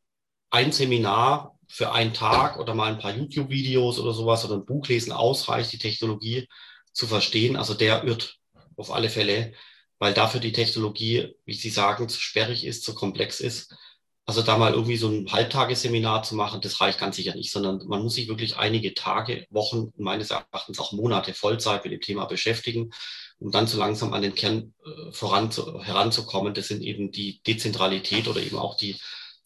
ein Seminar für einen Tag oder mal ein paar YouTube-Videos oder sowas oder ein Buch lesen ausreicht, die Technologie zu verstehen. Also der irrt auf alle Fälle, weil dafür die Technologie, wie Sie sagen, zu sperrig ist, zu komplex ist. Also da mal irgendwie so ein Halbtagesseminar zu machen, das reicht ganz sicher nicht, sondern man muss sich wirklich einige Tage, Wochen, meines Erachtens auch Monate Vollzeit mit dem Thema beschäftigen, um dann so langsam an den Kern äh, voran zu, heranzukommen. Das sind eben die Dezentralität oder eben auch die,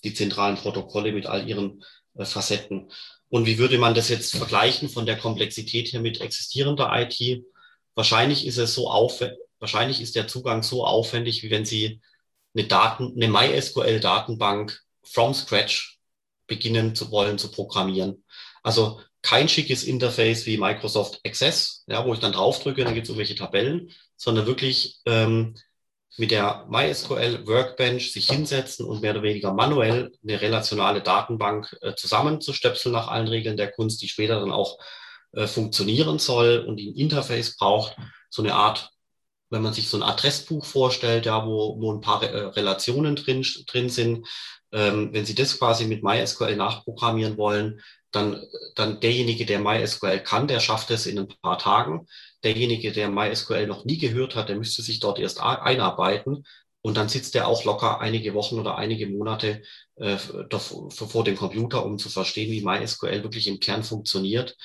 die zentralen Protokolle mit all ihren äh, Facetten. Und wie würde man das jetzt vergleichen von der Komplexität her mit existierender IT? Wahrscheinlich ist es so aufwendig, wahrscheinlich ist der Zugang so aufwendig, wie wenn Sie eine Daten, eine MySQL-Datenbank from scratch beginnen zu wollen zu programmieren. Also kein schickes Interface wie Microsoft Access, ja, wo ich dann draufdrücke, dann gibt es irgendwelche Tabellen, sondern wirklich ähm, mit der MySQL Workbench sich hinsetzen und mehr oder weniger manuell eine relationale Datenbank äh, zusammenzustöpseln nach allen Regeln der Kunst, die später dann auch äh, funktionieren soll und die ein Interface braucht, so eine Art, wenn man sich so ein Adressbuch vorstellt, ja, wo, wo ein paar äh, Relationen drin, drin sind, ähm, wenn Sie das quasi mit MySQL nachprogrammieren wollen, dann, dann derjenige, der MySQL kann, der schafft es in ein paar Tagen derjenige, der MySQL noch nie gehört hat, der müsste sich dort erst einarbeiten und dann sitzt er auch locker einige Wochen oder einige Monate äh, vor dem Computer, um zu verstehen, wie MySQL wirklich im Kern funktioniert,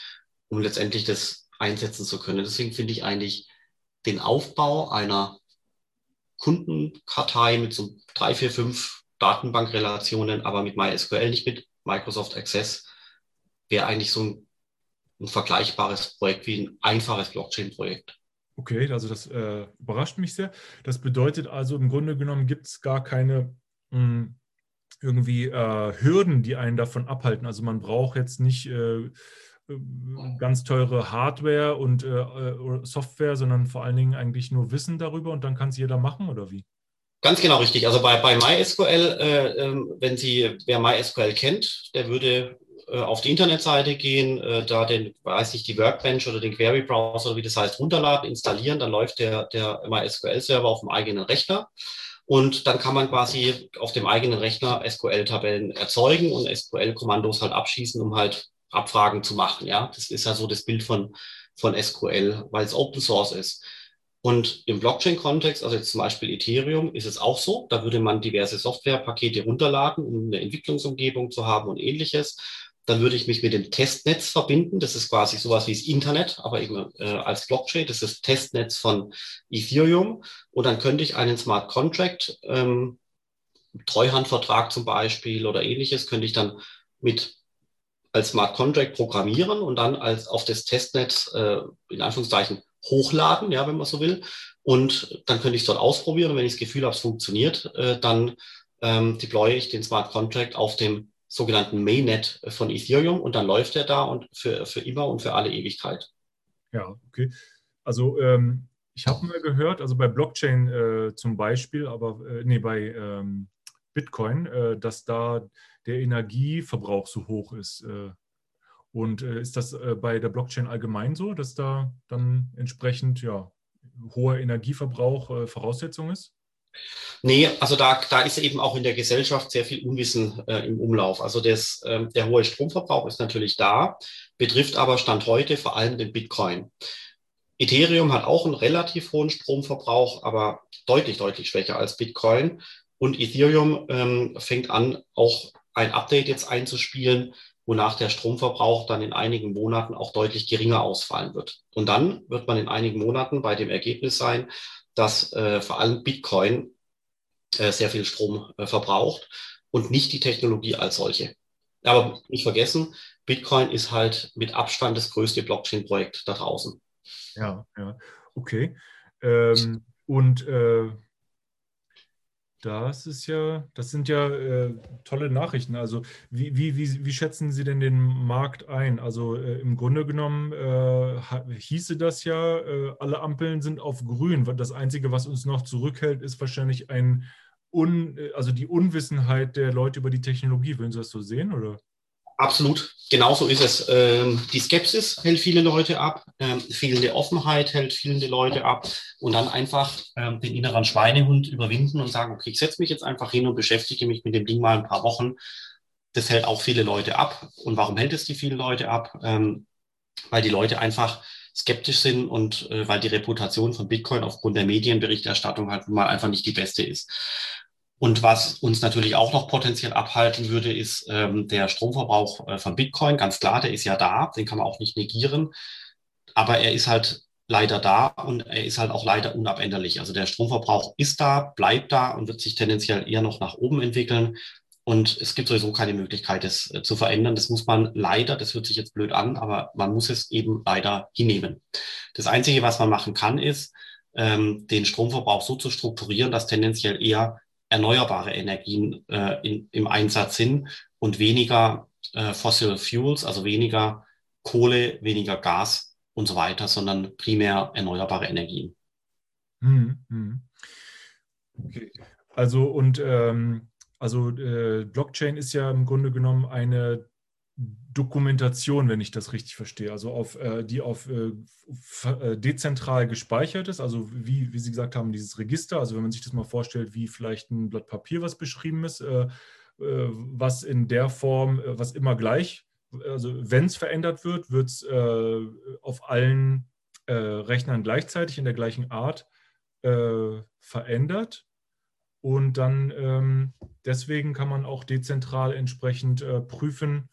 um letztendlich das einsetzen zu können. Deswegen finde ich eigentlich den Aufbau einer Kundenkartei mit so drei, vier, fünf Datenbankrelationen, aber mit MySQL, nicht mit Microsoft Access, wäre eigentlich so ein, ein, vergleichbares Projekt wie ein einfaches Blockchain-Projekt. Okay, also das äh, überrascht mich sehr. Das bedeutet also, im Grunde genommen gibt es gar keine mh, hm, irgendwie äh, Hürden, die einen davon abhalten. Also man braucht jetzt nicht äh, ganz teure Hardware und äh, äh, Software, sondern vor allen Dingen eigentlich nur Wissen darüber und dann kann es jeder machen oder wie? Ganz genau richtig. Also bei, bei MySQL, äh, ähm, wenn Sie, wer MySQL kennt, der würde äh, auf die Internetseite gehen, äh, da den, weiß ich, die Workbench oder den Query Browser, wie das heißt, runterladen, installieren, dann läuft der, der MySQL-Server auf dem eigenen Rechner. Und dann kann man quasi auf dem eigenen Rechner SQL-Tabellen erzeugen und SQL-Kommandos halt abschießen, um halt Abfragen zu machen. Ja, das ist ja so das Bild von, von SQL, weil es Open Source ist. Und im Blockchain-Kontext, also jetzt zum Beispiel Ethereum, ist es auch so. Da würde man diverse Softwarepakete runterladen, um eine Entwicklungsumgebung zu haben und ähnliches. Dann würde ich mich mit dem Testnetz verbinden. Das ist quasi sowas wie das Internet, aber eben äh, als Blockchain. Das ist das Testnetz von Ethereum. Und dann könnte ich einen Smart Contract, ähm, Treuhandvertrag zum Beispiel oder ähnliches, könnte ich dann mit als Smart Contract programmieren und dann als auf das Testnetz äh, in Anführungszeichen hochladen, ja, wenn man so will. Und dann könnte ich es dort ausprobieren. Und wenn ich das Gefühl habe, es funktioniert, äh, dann ähm, deploye ich den Smart Contract auf dem sogenannten Mainnet von Ethereum und dann läuft er da und für, für immer und für alle Ewigkeit. Ja, okay. Also ähm, ich habe mal gehört, also bei Blockchain äh, zum Beispiel, aber äh, nee, bei ähm, Bitcoin, äh, dass da der Energieverbrauch so hoch ist. Äh, und äh, ist das bei der Blockchain allgemein so, dass da dann entsprechend ja, hoher Energieverbrauch Voraussetzung ist? Nee, also da, da ist eben auch in der Gesellschaft sehr viel Unwissen äh, im Umlauf. Also das, äh, der hohe Stromverbrauch ist natürlich da, betrifft aber Stand heute vor allem den Bitcoin. Ethereum hat auch einen relativ hohen Stromverbrauch, aber deutlich, deutlich schwächer als Bitcoin. Und Ethereum ähm, fängt an, auch ein Update jetzt einzuspielen, wonach der Stromverbrauch dann in einigen Monaten auch deutlich geringer ausfallen wird. Und dann wird man in einigen Monaten bei dem Ergebnis sein, dass äh, vor allem Bitcoin äh, sehr viel Strom äh, verbraucht und nicht die Technologie als solche. Aber nicht vergessen, Bitcoin ist halt mit Abstand das größte Blockchain-Projekt da draußen. Ja, ja, okay. Ähm, und äh, das ist ja, das sind ja äh, tolle Nachrichten. Also wie, wie, wie, wie, schätzen Sie denn den Markt ein? Also äh, im Grunde genommen äh, hieße das ja, äh, alle Ampeln sind auf grün. Das Einzige, was uns noch zurückhält, ist wahrscheinlich ein Un, also die Unwissenheit der Leute über die Technologie. Würden Sie das so sehen? Oder? Absolut, genau so ist es. Ähm, die Skepsis hält viele Leute ab, ähm, fehlende Offenheit hält viele Leute ab und dann einfach ähm, den inneren Schweinehund überwinden und sagen, okay, ich setze mich jetzt einfach hin und beschäftige mich mit dem Ding mal ein paar Wochen. Das hält auch viele Leute ab. Und warum hält es die viele Leute ab? Ähm, weil die Leute einfach skeptisch sind und äh, weil die Reputation von Bitcoin aufgrund der Medienberichterstattung halt mal einfach nicht die beste ist. Und was uns natürlich auch noch potenziell abhalten würde, ist ähm, der Stromverbrauch äh, von Bitcoin. Ganz klar, der ist ja da, den kann man auch nicht negieren. Aber er ist halt leider da und er ist halt auch leider unabänderlich. Also der Stromverbrauch ist da, bleibt da und wird sich tendenziell eher noch nach oben entwickeln. Und es gibt sowieso keine Möglichkeit, das äh, zu verändern. Das muss man leider, das hört sich jetzt blöd an, aber man muss es eben leider hinnehmen. Das Einzige, was man machen kann, ist, ähm, den Stromverbrauch so zu strukturieren, dass tendenziell eher erneuerbare Energien äh, in, im Einsatz sind und weniger äh, Fossil Fuels, also weniger Kohle, weniger Gas und so weiter, sondern primär erneuerbare Energien. Hm, hm. Okay. Also und ähm, also äh, Blockchain ist ja im Grunde genommen eine Dokumentation, wenn ich das richtig verstehe, also auf, äh, die auf äh, äh, dezentral gespeichert ist, also wie, wie Sie gesagt haben, dieses Register, also wenn man sich das mal vorstellt, wie vielleicht ein Blatt Papier, was beschrieben ist, äh, äh, was in der Form, äh, was immer gleich, also wenn es verändert wird, wird es auf allen Rechnern gleichzeitig in der gleichen Art verändert. Und dann ähm, deswegen kann man auch dezentral entsprechend prüfen,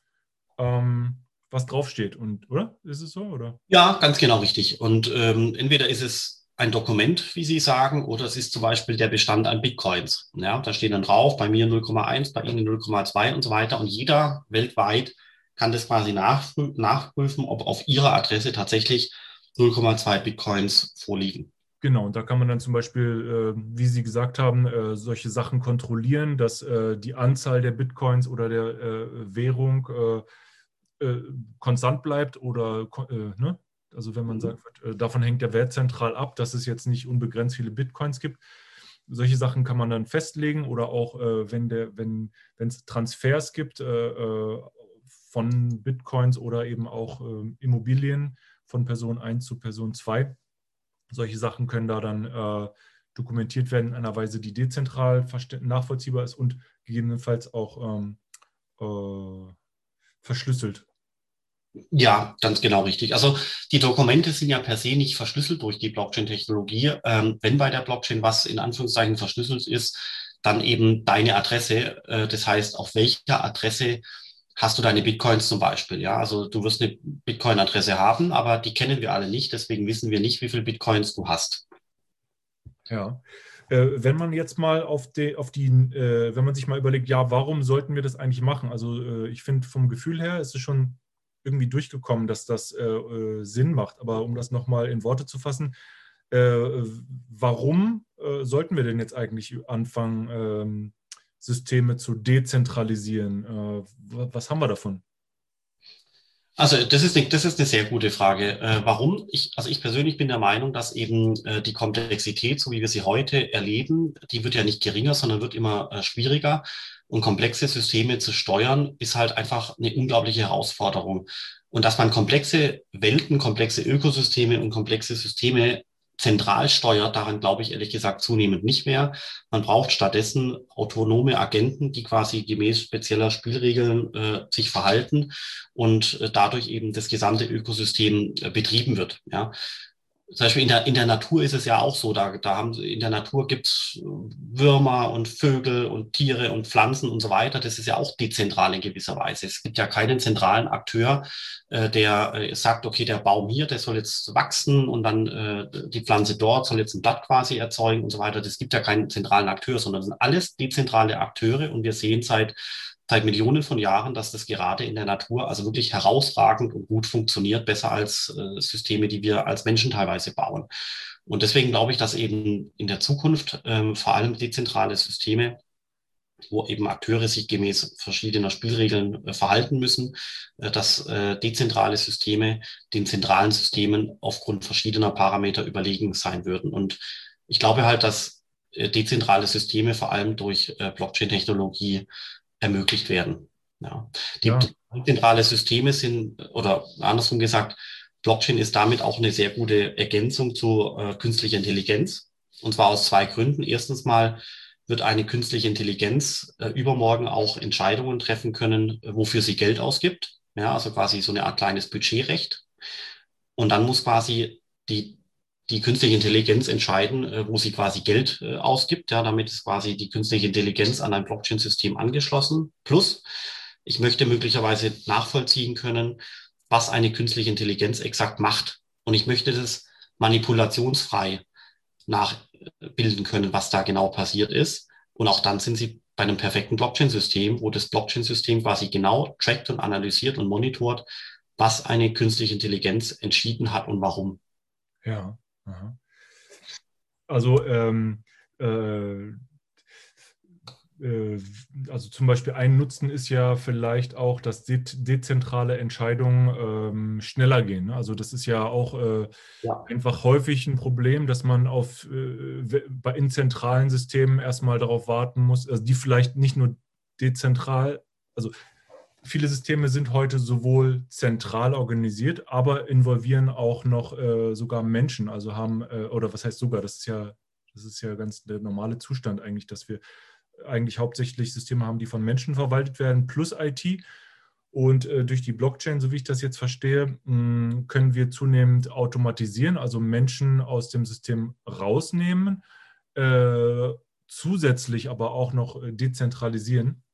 ähm, was draufsteht. Und, oder? Ist es so? Oder? Ja, ganz genau richtig. Und ähm, entweder ist es ein Dokument, wie Sie sagen, oder es ist zum Beispiel der Bestand an Bitcoins. Ja, da steht dann drauf, bei mir 0,1, bei Ihnen 0,2 und so weiter. Und jeder weltweit kann das quasi nachprüfen, ob auf Ihrer Adresse tatsächlich 0,2 Bitcoins vorliegen. Genau, und da kann man dann zum Beispiel, äh, wie Sie gesagt haben, äh, solche Sachen kontrollieren, dass äh, die Anzahl der Bitcoins oder der äh, Währung äh, äh, konstant bleibt oder ne? Also wenn man mhm. sagt, davon hängt der Wert zentral ab, dass es jetzt nicht unbegrenzt viele Bitcoins gibt. Solche Sachen kann man dann festlegen oder auch, wenn der, wenn es Transfers gibt von Bitcoins oder eben auch Immobilien von Person 1 zu Person 2, solche Sachen können da dann äh, dokumentiert werden in einer Weise, die dezentral nachvollziehbar ist und gegebenenfalls auch ähm, äh, verschlüsselt. Ja, ganz genau richtig. Also die Dokumente sind ja per se nicht verschlüsselt durch die Blockchain-Technologie. Ähm, wenn bei der Blockchain was in Anführungszeichen verschlüsselt ist, dann eben deine Adresse. Äh, das heißt, auf welcher Adresse hast du deine Bitcoins zum Beispiel. Ja, also du wirst eine Bitcoin-Adresse haben, aber die kennen wir alle nicht. Deswegen wissen wir nicht, wie viele Bitcoins du hast. Ja. Äh, wenn man jetzt mal auf die, auf die äh, wenn man sich mal überlegt, ja, warum sollten wir das eigentlich machen? Also äh, ich finde vom Gefühl her ist es schon irgendwie durchgekommen, dass das Sinn macht. Aber um das nochmal in Worte zu fassen, warum sollten wir denn jetzt eigentlich anfangen, ähm, Systeme zu dezentralisieren. Äh, was haben wir davon? Also das ist, eine, das ist eine sehr gute Frage. Äh, warum? Ich, also ich persönlich bin der Meinung, dass eben äh, die Komplexität, so wie wir sie heute erleben, die wird ja nicht geringer, sondern wird immer äh, schwieriger. Und komplexe Systeme zu steuern, ist halt einfach eine unglaubliche Herausforderung. Und dass man komplexe Welten, komplexe Ökosysteme und komplexe Systeme zentral steuert, daran glaube ich ehrlich gesagt zunehmend nicht mehr. Man braucht stattdessen autonome Agenten, die quasi gemäß spezieller Spielregeln äh, sich verhalten und äh, dadurch eben das gesamte Ökosystem äh, betrieben wird. Ja zum Beispiel in der, in der Natur ist es ja auch so, da, da haben in der Natur gibt's Würmer und Vögel und Tiere und Pflanzen und so weiter. Das ist ja auch dezentral in gewisser Weise. Es gibt ja keinen zentralen Akteur, äh, der äh, sagt, okay, der Baum hier, der soll jetzt wachsen und dann äh, die Pflanze dort soll jetzt ein Blatt quasi erzeugen und so weiter. Das gibt ja keinen zentralen Akteur, sondern das sind alles dezentrale Akteure und wir sehen seit seit Millionen von Jahren, dass das gerade in der Natur also wirklich herausragend und gut funktioniert, besser als äh, Systeme, die wir als Menschen teilweise bauen. Und deswegen glaube ich, dass eben in der Zukunft ähm, vor allem dezentrale Systeme wo eben Akteure sich gemäß verschiedener Spielregeln äh, verhalten müssen, äh, dass äh, dezentrale Systeme den zentralen Systemen aufgrund verschiedener Parameter überlegen sein würden. Und ich glaube halt, dass äh, dezentrale Systeme vor allem durch äh, Blockchain-Technologie ermöglicht werden. Ja. Die ja. zentrale Systeme sind, oder andersrum gesagt, Blockchain ist damit auch eine sehr gute Ergänzung zu äh, künstlicher Intelligenz. Und zwar aus zwei Gründen. Erstens mal wird eine künstliche Intelligenz äh, übermorgen auch Entscheidungen treffen können, äh, wofür sie Geld ausgibt. Ja, also quasi so eine Art kleines Budgetrecht. Und dann muss quasi die die künstliche Intelligenz entscheiden, äh, wo sie quasi Geld äh, ausgibt. Ja, damit ist quasi die künstliche Intelligenz an ein Blockchain-System angeschlossen. Plus, ich möchte möglicherweise nachvollziehen können, was eine künstliche Intelligenz exakt macht. Und ich möchte das manipulationsfrei nachbilden können, was da genau passiert ist. Und auch dann sind Sie bei einem perfekten Blockchain-System, wo das Blockchain-System quasi genau trackt und analysiert und monitort, was eine künstliche Intelligenz entschieden hat und warum. Ja. Also, ähm, äh, äh, also zum Beispiel ein Nutzen ist ja vielleicht auch, dass de dezentrale Entscheidungen ähm, schneller gehen. Ne? Also das ist ja auch äh, ja. einfach häufig ein Problem, dass man auf, äh, bei in zentralen Systemen erstmal darauf warten muss, also die vielleicht nicht nur dezentral, also viele Systeme sind heute sowohl zentral organisiert, aber involvieren auch noch äh, sogar Menschen. Also haben, äh, oder was heißt sogar, das ist ja, das ist ja ganz der normale Zustand eigentlich, dass wir eigentlich hauptsächlich Systeme haben, die von Menschen verwaltet werden, plus IT. Und äh, durch die Blockchain, so wie ich das jetzt verstehe, mh, können wir zunehmend automatisieren, also Menschen aus dem System rausnehmen, äh, zusätzlich aber auch noch äh, dezentralisieren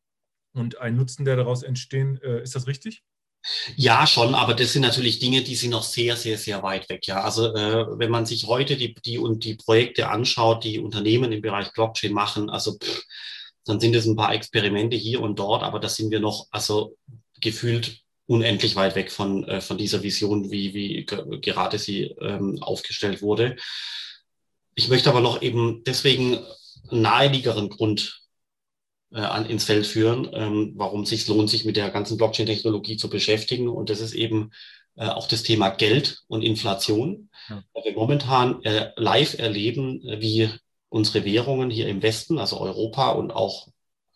und ein Nutzen, der daraus entstehen. Äh, ist das richtig? Ja, schon, aber das sind natürlich Dinge, die sind noch sehr, sehr, sehr weit weg. Ja, also äh, wenn man sich heute die, die und die Projekte anschaut, die Unternehmen im Bereich Blockchain machen, also pff, dann sind es ein paar Experimente hier und dort, aber da sind wir noch, also gefühlt unendlich weit weg von, äh, von dieser Vision, wie, wie gerade sie ähm, aufgestellt wurde. Ich möchte aber noch eben deswegen einen naheliegeren Grund an, ins Feld führen, ähm, warum es sich lohnt, sich mit der ganzen Blockchain-Technologie zu beschäftigen. Und das ist eben äh, auch das Thema Geld und Inflation. Ja. Weil wir momentan äh, live erleben, äh, wie unsere Währungen hier im Westen, also Europa und auch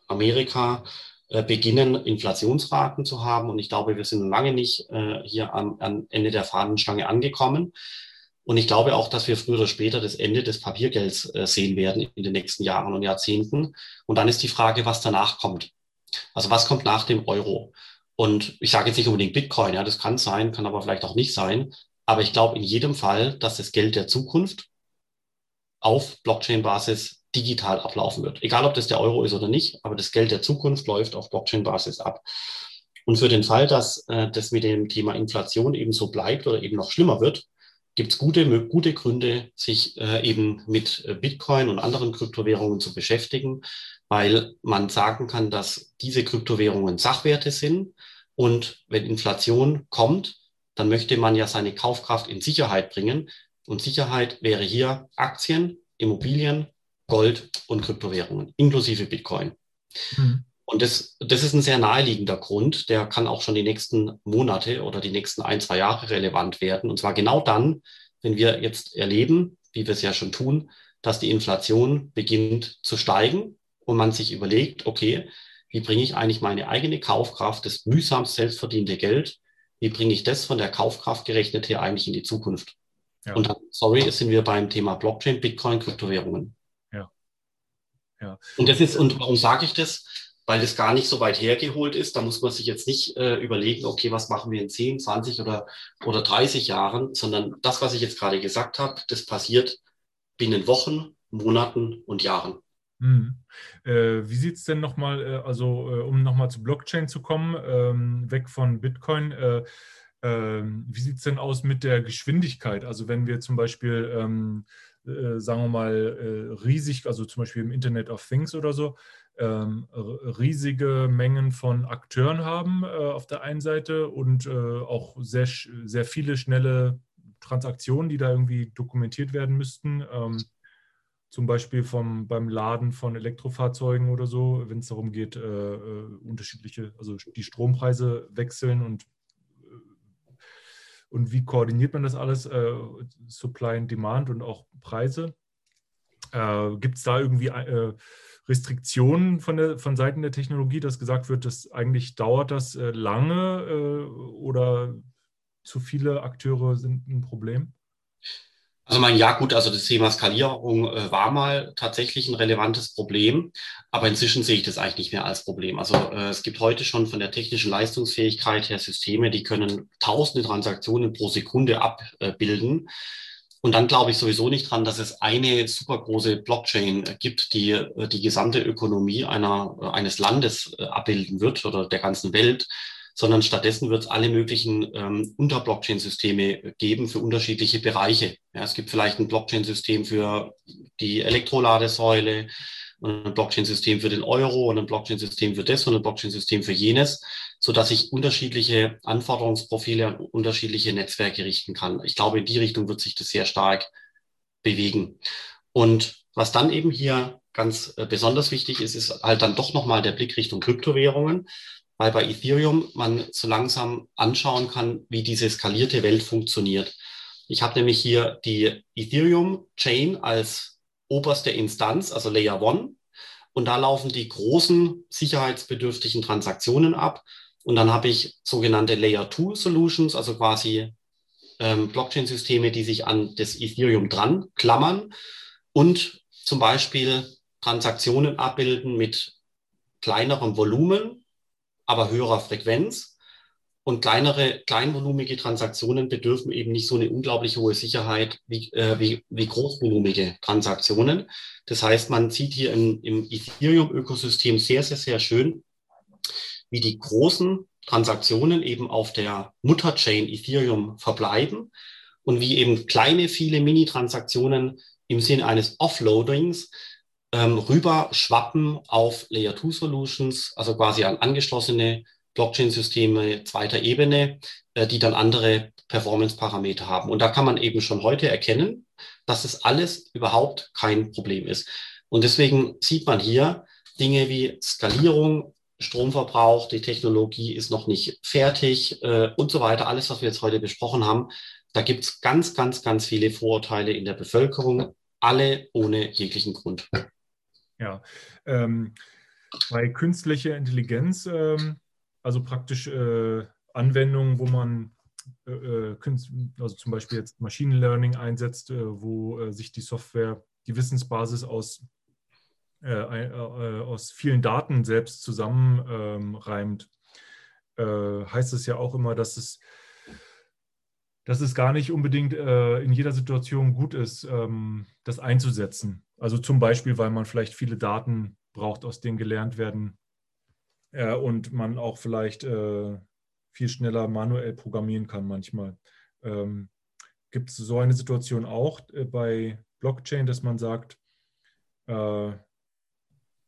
Amerika, äh, beginnen, Inflationsraten zu haben. Und ich glaube, wir sind lange nicht äh, hier am, am Ende der Fahnenstange angekommen. Und ich glaube auch, dass wir früher oder später das Ende des Papiergelds äh, sehen werden in den nächsten Jahren und Jahrzehnten. Und dann ist die Frage, was danach kommt. Also was kommt nach dem Euro? Und ich sage jetzt nicht unbedingt Bitcoin, ja, das kann sein, kann aber vielleicht auch nicht sein. Aber ich glaube in jedem Fall, dass das Geld der Zukunft auf Blockchain-Basis digital ablaufen wird. Egal, ob das der Euro ist oder nicht, aber das Geld der Zukunft läuft auf Blockchain-Basis ab. Und für den Fall, dass äh, das mit dem Thema Inflation eben so bleibt oder eben noch schlimmer wird, gibt es gute, gute Gründe, sich äh, eben mit äh, Bitcoin und anderen Kryptowährungen zu beschäftigen, weil man sagen kann, dass diese Kryptowährungen Sachwerte sind. Und wenn Inflation kommt, dann möchte man ja seine Kaufkraft in Sicherheit bringen. Und Sicherheit wäre hier Aktien, Immobilien, Gold und Kryptowährungen, inklusive Bitcoin. Mhm. Und das, das ist ein sehr naheliegender Grund, der kann auch schon die nächsten Monate oder die nächsten ein, zwei Jahre relevant werden. Und zwar genau dann, wenn wir jetzt erleben, wie wir es ja schon tun, dass die Inflation beginnt zu steigen und man sich überlegt, okay, wie bringe ich eigentlich meine eigene Kaufkraft, das mühsam selbstverdiente Geld, wie bringe ich das von der Kaufkraft gerechnet her eigentlich in die Zukunft? Ja. Und dann, sorry, sind wir beim Thema Blockchain, Bitcoin, Kryptowährungen. Ja. ja. Und das ist, und warum sage ich das? Weil es gar nicht so weit hergeholt ist. Da muss man sich jetzt nicht äh, überlegen, okay, was machen wir in 10, 20 oder, oder 30 Jahren, sondern das, was ich jetzt gerade gesagt habe, das passiert binnen Wochen, Monaten und Jahren. Hm. Äh, wie sieht es denn nochmal, äh, also äh, um nochmal zu Blockchain zu kommen, ähm, weg von Bitcoin, äh, ähm, wie sieht es denn aus mit der Geschwindigkeit? Also wenn wir zum Beispiel, ähm, äh, sagen wir mal, riesig, also zum Beispiel im Internet of Things oder so, riesige Mengen von Akteuren haben äh, auf der einen Seite und äh, auch sehr, sehr viele schnelle Transaktionen, die da irgendwie dokumentiert werden müssten. Ähm, zum Beispiel vom, beim Laden von Elektrofahrzeugen oder so, wenn es darum geht, äh, äh unterschiedliche, also die Strompreise wechseln und, äh, und wie koordiniert man das alles, äh, Supply and Demand und auch Preise. Gibt es da irgendwie Restriktionen von, der, von Seiten der Technologie, dass gesagt wird, dass eigentlich dauert das äh, lange äh, oder zu viele Akteure sind ein Problem? Also mein ja gut, also das Thema Skalierung äh, war mal tatsächlich ein relevantes Problem, aber inzwischen sehe ich das eigentlich nicht mehr als Problem. Also äh, es gibt heute schon von der technischen Leistungsfähigkeit her Systeme, die können tausende Transaktionen pro Sekunde abbilden. Und dann glaube ich sowieso nicht dran, dass es eine super große Blockchain gibt, die äh, die gesamte Ökonomie einer, äh, eines Landes äh, abbilden wird oder der ganzen Welt, sondern stattdessen wird es alle möglichen ähm, Unter-Blockchain-Systeme geben für unterschiedliche Bereiche. Ja, es gibt vielleicht ein Blockchain-System für die Elektroladesäule, ein Blockchain-System für den Euro und ein Blockchain-System für das und ein Blockchain-System für jenes, so dass ich unterschiedliche Anforderungsprofile an unterschiedliche Netzwerke richten kann. Ich glaube, in die Richtung wird sich das sehr stark bewegen. Und was dann eben hier ganz äh, besonders wichtig ist, ist halt dann doch nochmal der Blick Richtung Kryptowährungen, weil bei Ethereum man so langsam anschauen kann, wie diese skalierte Welt funktioniert. Ich habe nämlich hier die Ethereum Chain als oberste Instanz, also Layer One. Und da laufen die großen sicherheitsbedürftigen Transaktionen ab. Und dann habe ich sogenannte Layer 2 Solutions, also quasi ähm, Blockchain-Systeme, die sich an das Ethereum dran klammern und zum Beispiel Transaktionen abbilden mit kleinerem Volumen, aber höherer Frequenz und kleinere, kleinvolumige Transaktionen bedürfen eben nicht so eine unglaublich hohe Sicherheit wie, äh, wie, wie großvolumige Transaktionen. Das heißt, man sieht hier im, im Ethereum-Ökosystem sehr, sehr, sehr schön, wie die großen Transaktionen eben auf der Mutterchain Ethereum verbleiben und wie eben kleine, viele Mini-Transaktionen im Sinne eines Offloadings ähm, rüber schwappen auf Layer 2 Solutions, also quasi an angeschlossene Blockchain-Systeme zweiter Ebene, äh, die dann andere Performance-Parameter haben. Und da kann man eben schon heute erkennen, dass es alles überhaupt kein Problem ist. Und deswegen sieht man hier Dinge wie Skalierung, Stromverbrauch, die Technologie ist noch nicht fertig äh, und so weiter. Alles, was wir jetzt heute besprochen haben, da gibt es ganz, ganz, ganz viele Vorurteile in der Bevölkerung, alle ohne jeglichen Grund. Ja, ähm, bei künstlicher Intelligenz, ähm, also praktisch äh, Anwendungen, wo man äh, äh also zum Beispiel jetzt Machine Learning einsetzt, äh, wo sich die Software, die Wissensbasis aus, äh, aus vielen Daten selbst zusammenreimt, ähm, heißt es ja auch immer, dass es dass es gar nicht unbedingt äh, in jeder Situation gut ist, ähm, das einzusetzen. Also zum Beispiel, weil man vielleicht viele Daten braucht, aus denen gelernt werden äh, und man auch vielleicht äh, viel schneller manuell programmieren kann manchmal. Ähm, Gibt es so eine Situation auch äh, bei Blockchain, dass man sagt, äh,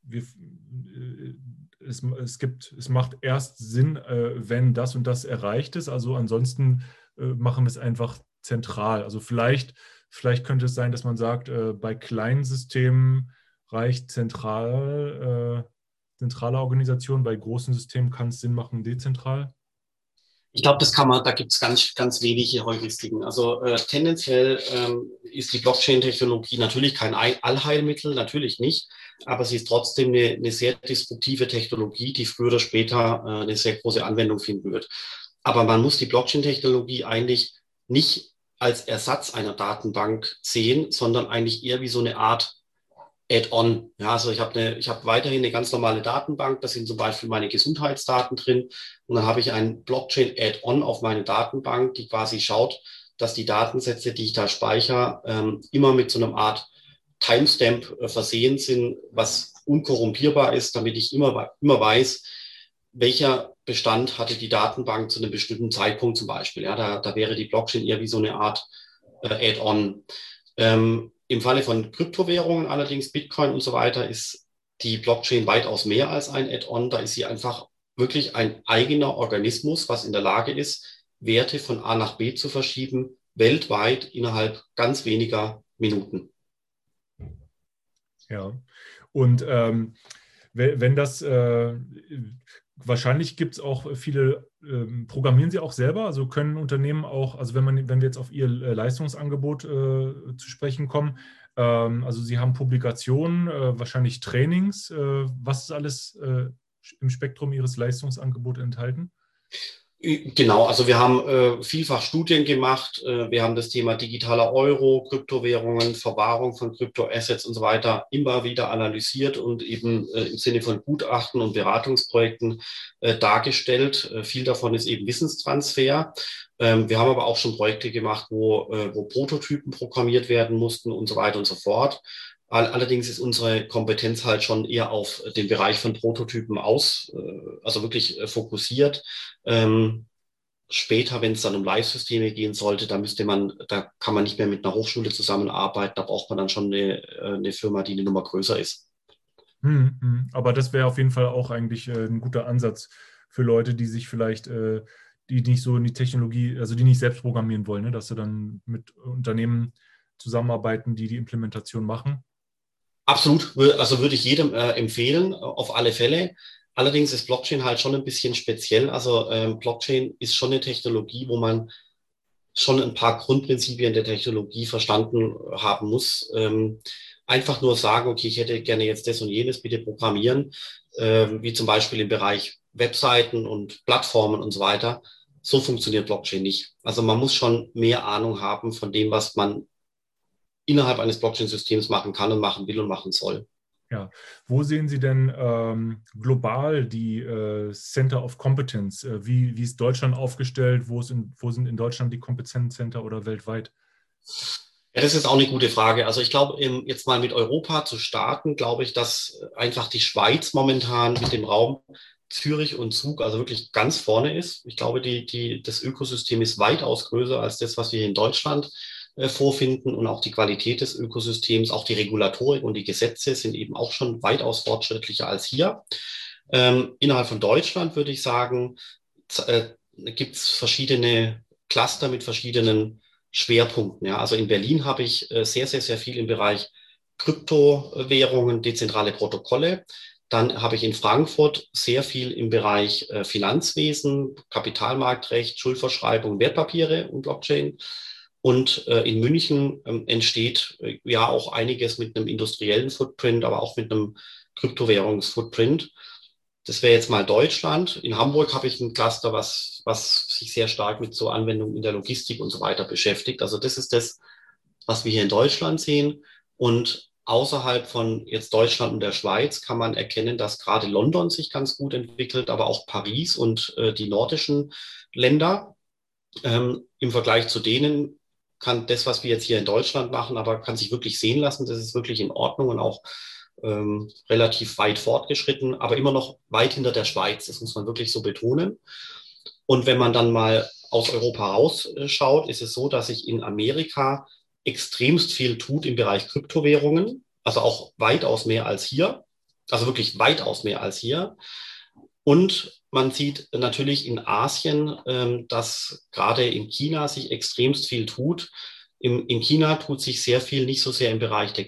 wir, äh, es, es, gibt, es macht erst Sinn, wenn das und das erreicht ist. Also ansonsten machen wir es einfach zentral. Also vielleicht Vielleicht könnte es sein, dass man sagt, äh, bei kleinen Systemen reicht zentral, äh, zentrale Organisation, bei großen Systemen kann es Sinn machen, dezentral. Ich glaube, das kann man, da gibt es ganz, ganz wenige Heuristiken. Also äh, tendenziell ähm, ist die Blockchain-Technologie natürlich kein Allheilmittel, natürlich nicht, aber sie ist trotzdem eine, eine sehr disruptive Technologie, die früher oder später äh, eine sehr große Anwendung finden wird. Aber man muss die Blockchain-Technologie eigentlich nicht als Ersatz einer Datenbank sehen, sondern eigentlich eher wie so eine Art Add-on. Ja, also ich habe eine, ich habe weiterhin eine ganz normale Datenbank, da sind zum Beispiel meine Gesundheitsdaten drin und dann habe ich ein Blockchain-Add-on auf meine Datenbank, die quasi schaut, dass die Datensätze, die ich da speichere, ähm, immer mit so einer Art Timestamp äh, versehen sind, was unkorrumpierbar ist, damit ich immer, immer weiß, welcher Bestand hatte die Datenbank zu einem bestimmten Zeitpunkt zum Beispiel. Ja, da, da wäre die Blockchain eher wie so eine Art äh, Add-on. Ähm, Im Falle von Kryptowährungen allerdings, Bitcoin und so weiter, ist die Blockchain weitaus mehr als ein Add-on. Da ist sie einfach wirklich ein eigener Organismus, was in der Lage ist, Werte von A nach B zu verschieben, weltweit innerhalb ganz weniger Minuten. Ja, und ähm, wenn das, äh, wahrscheinlich gibt es auch viele, ähm, programmieren Sie auch selber, also können Unternehmen auch, also wenn man, wenn wir jetzt auf Ihr äh, Leistungsangebot äh, zu sprechen kommen, ähm, also Sie haben Publikationen, äh, wahrscheinlich Trainings, äh, was ist alles äh, im Spektrum Ihres Leistungsangebots enthalten? Genau, also wir haben äh, vielfach Studien gemacht. Äh, wir haben das Thema digitaler Euro, Kryptowährungen, Verwahrung von Kryptoassets und so weiter immer wieder analysiert und eben äh, im Sinne von Gutachten und Beratungsprojekten äh, dargestellt. Äh, viel davon ist eben Wissenstransfer. Ähm, wir haben aber auch schon Projekte gemacht, wo, äh, wo Prototypen programmiert werden mussten und so weiter und so fort. Allerdings ist unsere Kompetenz halt schon eher auf den Bereich von Prototypen aus, äh, also wirklich äh, fokussiert. Ähm, später, wenn es dann um Live-Systeme gehen sollte, da müsste man, da kann man nicht mehr mit einer Hochschule zusammenarbeiten, da braucht man dann schon eine, äh, eine Firma, die eine Nummer größer ist. Hm, hm. Aber das wäre auf jeden Fall auch eigentlich ein guter Ansatz für Leute, die sich vielleicht, die nicht so in die Technologie, also die nicht selbst programmieren wollen, ne? dass sie dann mit Unternehmen zusammenarbeiten, die die Implementation machen Absolut, also würde ich jedem äh, empfehlen, auf alle Fälle. Allerdings ist Blockchain halt schon ein bisschen speziell. Also ähm, Blockchain ist schon eine Technologie, wo man schon ein paar Grundprinzipien der Technologie verstanden haben muss. Ähm, einfach nur sagen, okay, ich hätte gerne jetzt das und jenes, bitte programmieren, ähm, wie zum Beispiel im Bereich Webseiten und Plattformen und so weiter. So funktioniert Blockchain nicht. Also man muss schon mehr Ahnung haben von dem, was man innerhalb eines Blockchain-Systems machen kann und machen will und machen soll. Ja, wo sehen Sie denn ähm, global die äh, Center of Competence? Äh, wie, wie ist Deutschland aufgestellt? Wo, in, wo sind in Deutschland die Kompetenzcenter oder weltweit? Ja, das ist auch eine gute Frage. Also ich glaube, jetzt mal mit Europa zu starten, glaube ich, dass einfach die Schweiz momentan mit dem Raum Zürich und Zug also wirklich ganz vorne ist. Ich glaube, die, die, das Ökosystem ist weitaus größer als das, was wir in Deutschland äh, vorfinden und auch die Qualität des Ökosystems, auch die Regulatorik und die Gesetze sind eben auch schon weitaus fortschrittlicher als hier. Ähm, innerhalb von Deutschland würde ich sagen, äh, gibt es verschiedene Cluster mit verschiedenen Schwerpunkten. Ja. Also in Berlin habe ich äh, sehr, sehr, sehr viel im Bereich Kryptowährungen, dezentrale Protokolle. Dann habe ich in Frankfurt sehr viel im Bereich äh, Finanzwesen, Kapitalmarktrecht, Schuldverschreibung, Wertpapiere und Blockchain. Und äh, in München ähm, entsteht äh, ja auch einiges mit einem industriellen Footprint, aber auch mit einem Kryptowährungsfootprint. Das wäre jetzt mal Deutschland. In Hamburg habe ich ein Cluster, was, was sich sehr stark mit so Anwendungen in der Logistik und so weiter beschäftigt. Also das ist das, was wir hier in Deutschland sehen. Und außerhalb von jetzt Deutschland und der Schweiz kann man erkennen, dass gerade London sich ganz gut entwickelt, aber auch Paris und äh, die nordischen Länder. Ähm, Im Vergleich zu denen kann das, was wir jetzt hier in Deutschland machen, aber kann sich wirklich sehen lassen. Das ist wirklich in Ordnung und auch ähm, relativ weit fortgeschritten, aber immer noch weit hinter der Schweiz. Das muss man wirklich so betonen. Und wenn man dann mal aus Europa rausschaut, ist es so, dass sich in Amerika extremst viel tut im Bereich Kryptowährungen, also auch weitaus mehr als hier, also wirklich weitaus mehr als hier. Und man sieht natürlich in Asien, ähm, dass gerade in China sich extremst viel tut. In China tut sich sehr viel, nicht so sehr im Bereich der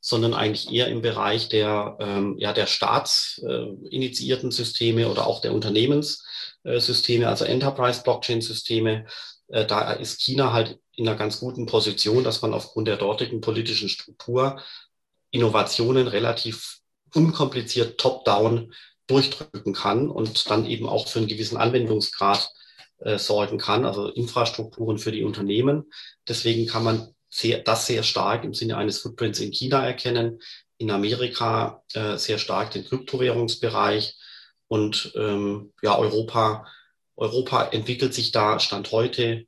sondern eigentlich eher im Bereich der, ähm, ja, der staatsinitiierten Systeme oder auch der Unternehmenssysteme, also Enterprise-Blockchain-Systeme. Äh, da ist China halt in einer ganz guten Position, dass man aufgrund der dortigen politischen Struktur Innovationen relativ unkompliziert top-down durchdrücken kann und dann eben auch für einen gewissen Anwendungsgrad äh, sorgen kann, also Infrastrukturen für die Unternehmen. Deswegen kann man sehr, das sehr stark im Sinne eines Footprints in China erkennen, in Amerika äh, sehr stark den Kryptowährungsbereich und ähm, ja, Europa, Europa entwickelt sich da Stand heute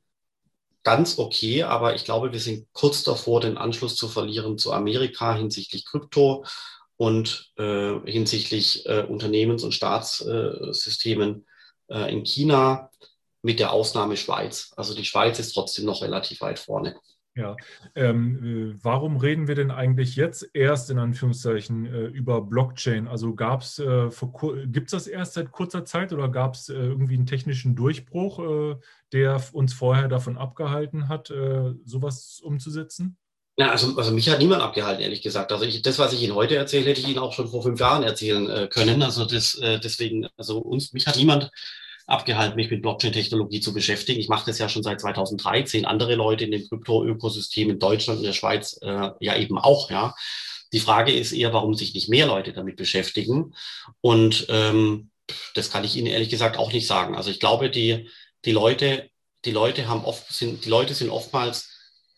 ganz okay, aber ich glaube, wir sind kurz davor, den Anschluss zu verlieren zu Amerika hinsichtlich Krypto und äh, hinsichtlich äh, Unternehmens- und Staatssystemen äh, in China mit der Ausnahme Schweiz. Also die Schweiz ist trotzdem noch relativ weit vorne. Ja, ähm, äh, warum reden wir denn eigentlich jetzt erst in Anführungszeichen äh, über Blockchain? Also gab es äh, gibt es das erst seit kurzer Zeit oder gab es äh, irgendwie einen technischen Durchbruch, äh, der uns vorher davon abgehalten hat, äh, sowas umzusetzen? Ja, also, also mich hat niemand abgehalten, ehrlich gesagt. Also ich, das, was ich Ihnen heute erzähle, hätte ich Ihnen auch schon vor fünf Jahren erzählen können. Also das, deswegen, also uns, mich hat niemand abgehalten, mich mit Blockchain-Technologie zu beschäftigen. Ich mache das ja schon seit 2013. Andere Leute in dem Krypto-Ökosystem in Deutschland und der Schweiz äh, ja eben auch, ja. Die Frage ist eher, warum sich nicht mehr Leute damit beschäftigen. Und ähm, das kann ich Ihnen ehrlich gesagt auch nicht sagen. Also ich glaube, die, die Leute, die Leute haben oft, sind, die Leute sind oftmals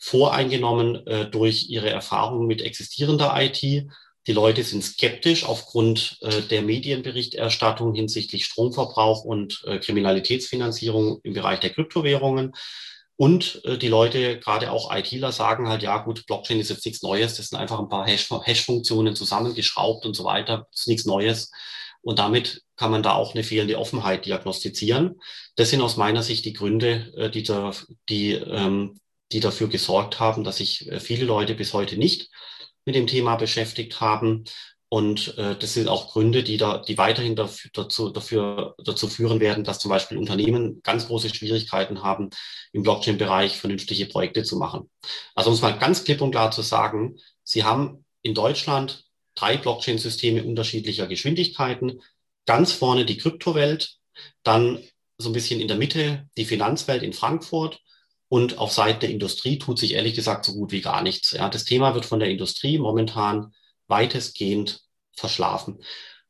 voreingenommen äh, durch ihre Erfahrungen mit existierender IT die Leute sind skeptisch aufgrund äh, der Medienberichterstattung hinsichtlich Stromverbrauch und äh, Kriminalitätsfinanzierung im Bereich der Kryptowährungen. Und äh, die Leute, gerade auch ITler, sagen halt, ja gut, Blockchain ist jetzt nichts Neues, das sind einfach ein paar Hash-Funktionen zusammengeschraubt und so weiter, das ist nichts Neues. Und damit kann man da auch eine fehlende Offenheit diagnostizieren. Das sind aus meiner Sicht die Gründe, äh, die, da, die, ähm, die dafür gesorgt haben, dass sich äh, viele Leute bis heute nicht mit dem Thema beschäftigt haben. Und äh, das sind auch Gründe, die, da, die weiterhin dafür, dazu, dafür, dazu führen werden, dass zum Beispiel Unternehmen ganz große Schwierigkeiten haben, im Blockchain-Bereich vernünftige Projekte zu machen. Also um es mal ganz klipp und klar zu sagen, Sie haben in Deutschland drei Blockchain-Systeme unterschiedlicher Geschwindigkeiten. Ganz vorne die Kryptowelt, dann so ein bisschen in der Mitte die Finanzwelt in Frankfurt und auf Seiten der Industrie tut sich ehrlich gesagt so gut wie gar nichts. Ja, das Thema wird von der Industrie momentan weitestgehend verschlafen.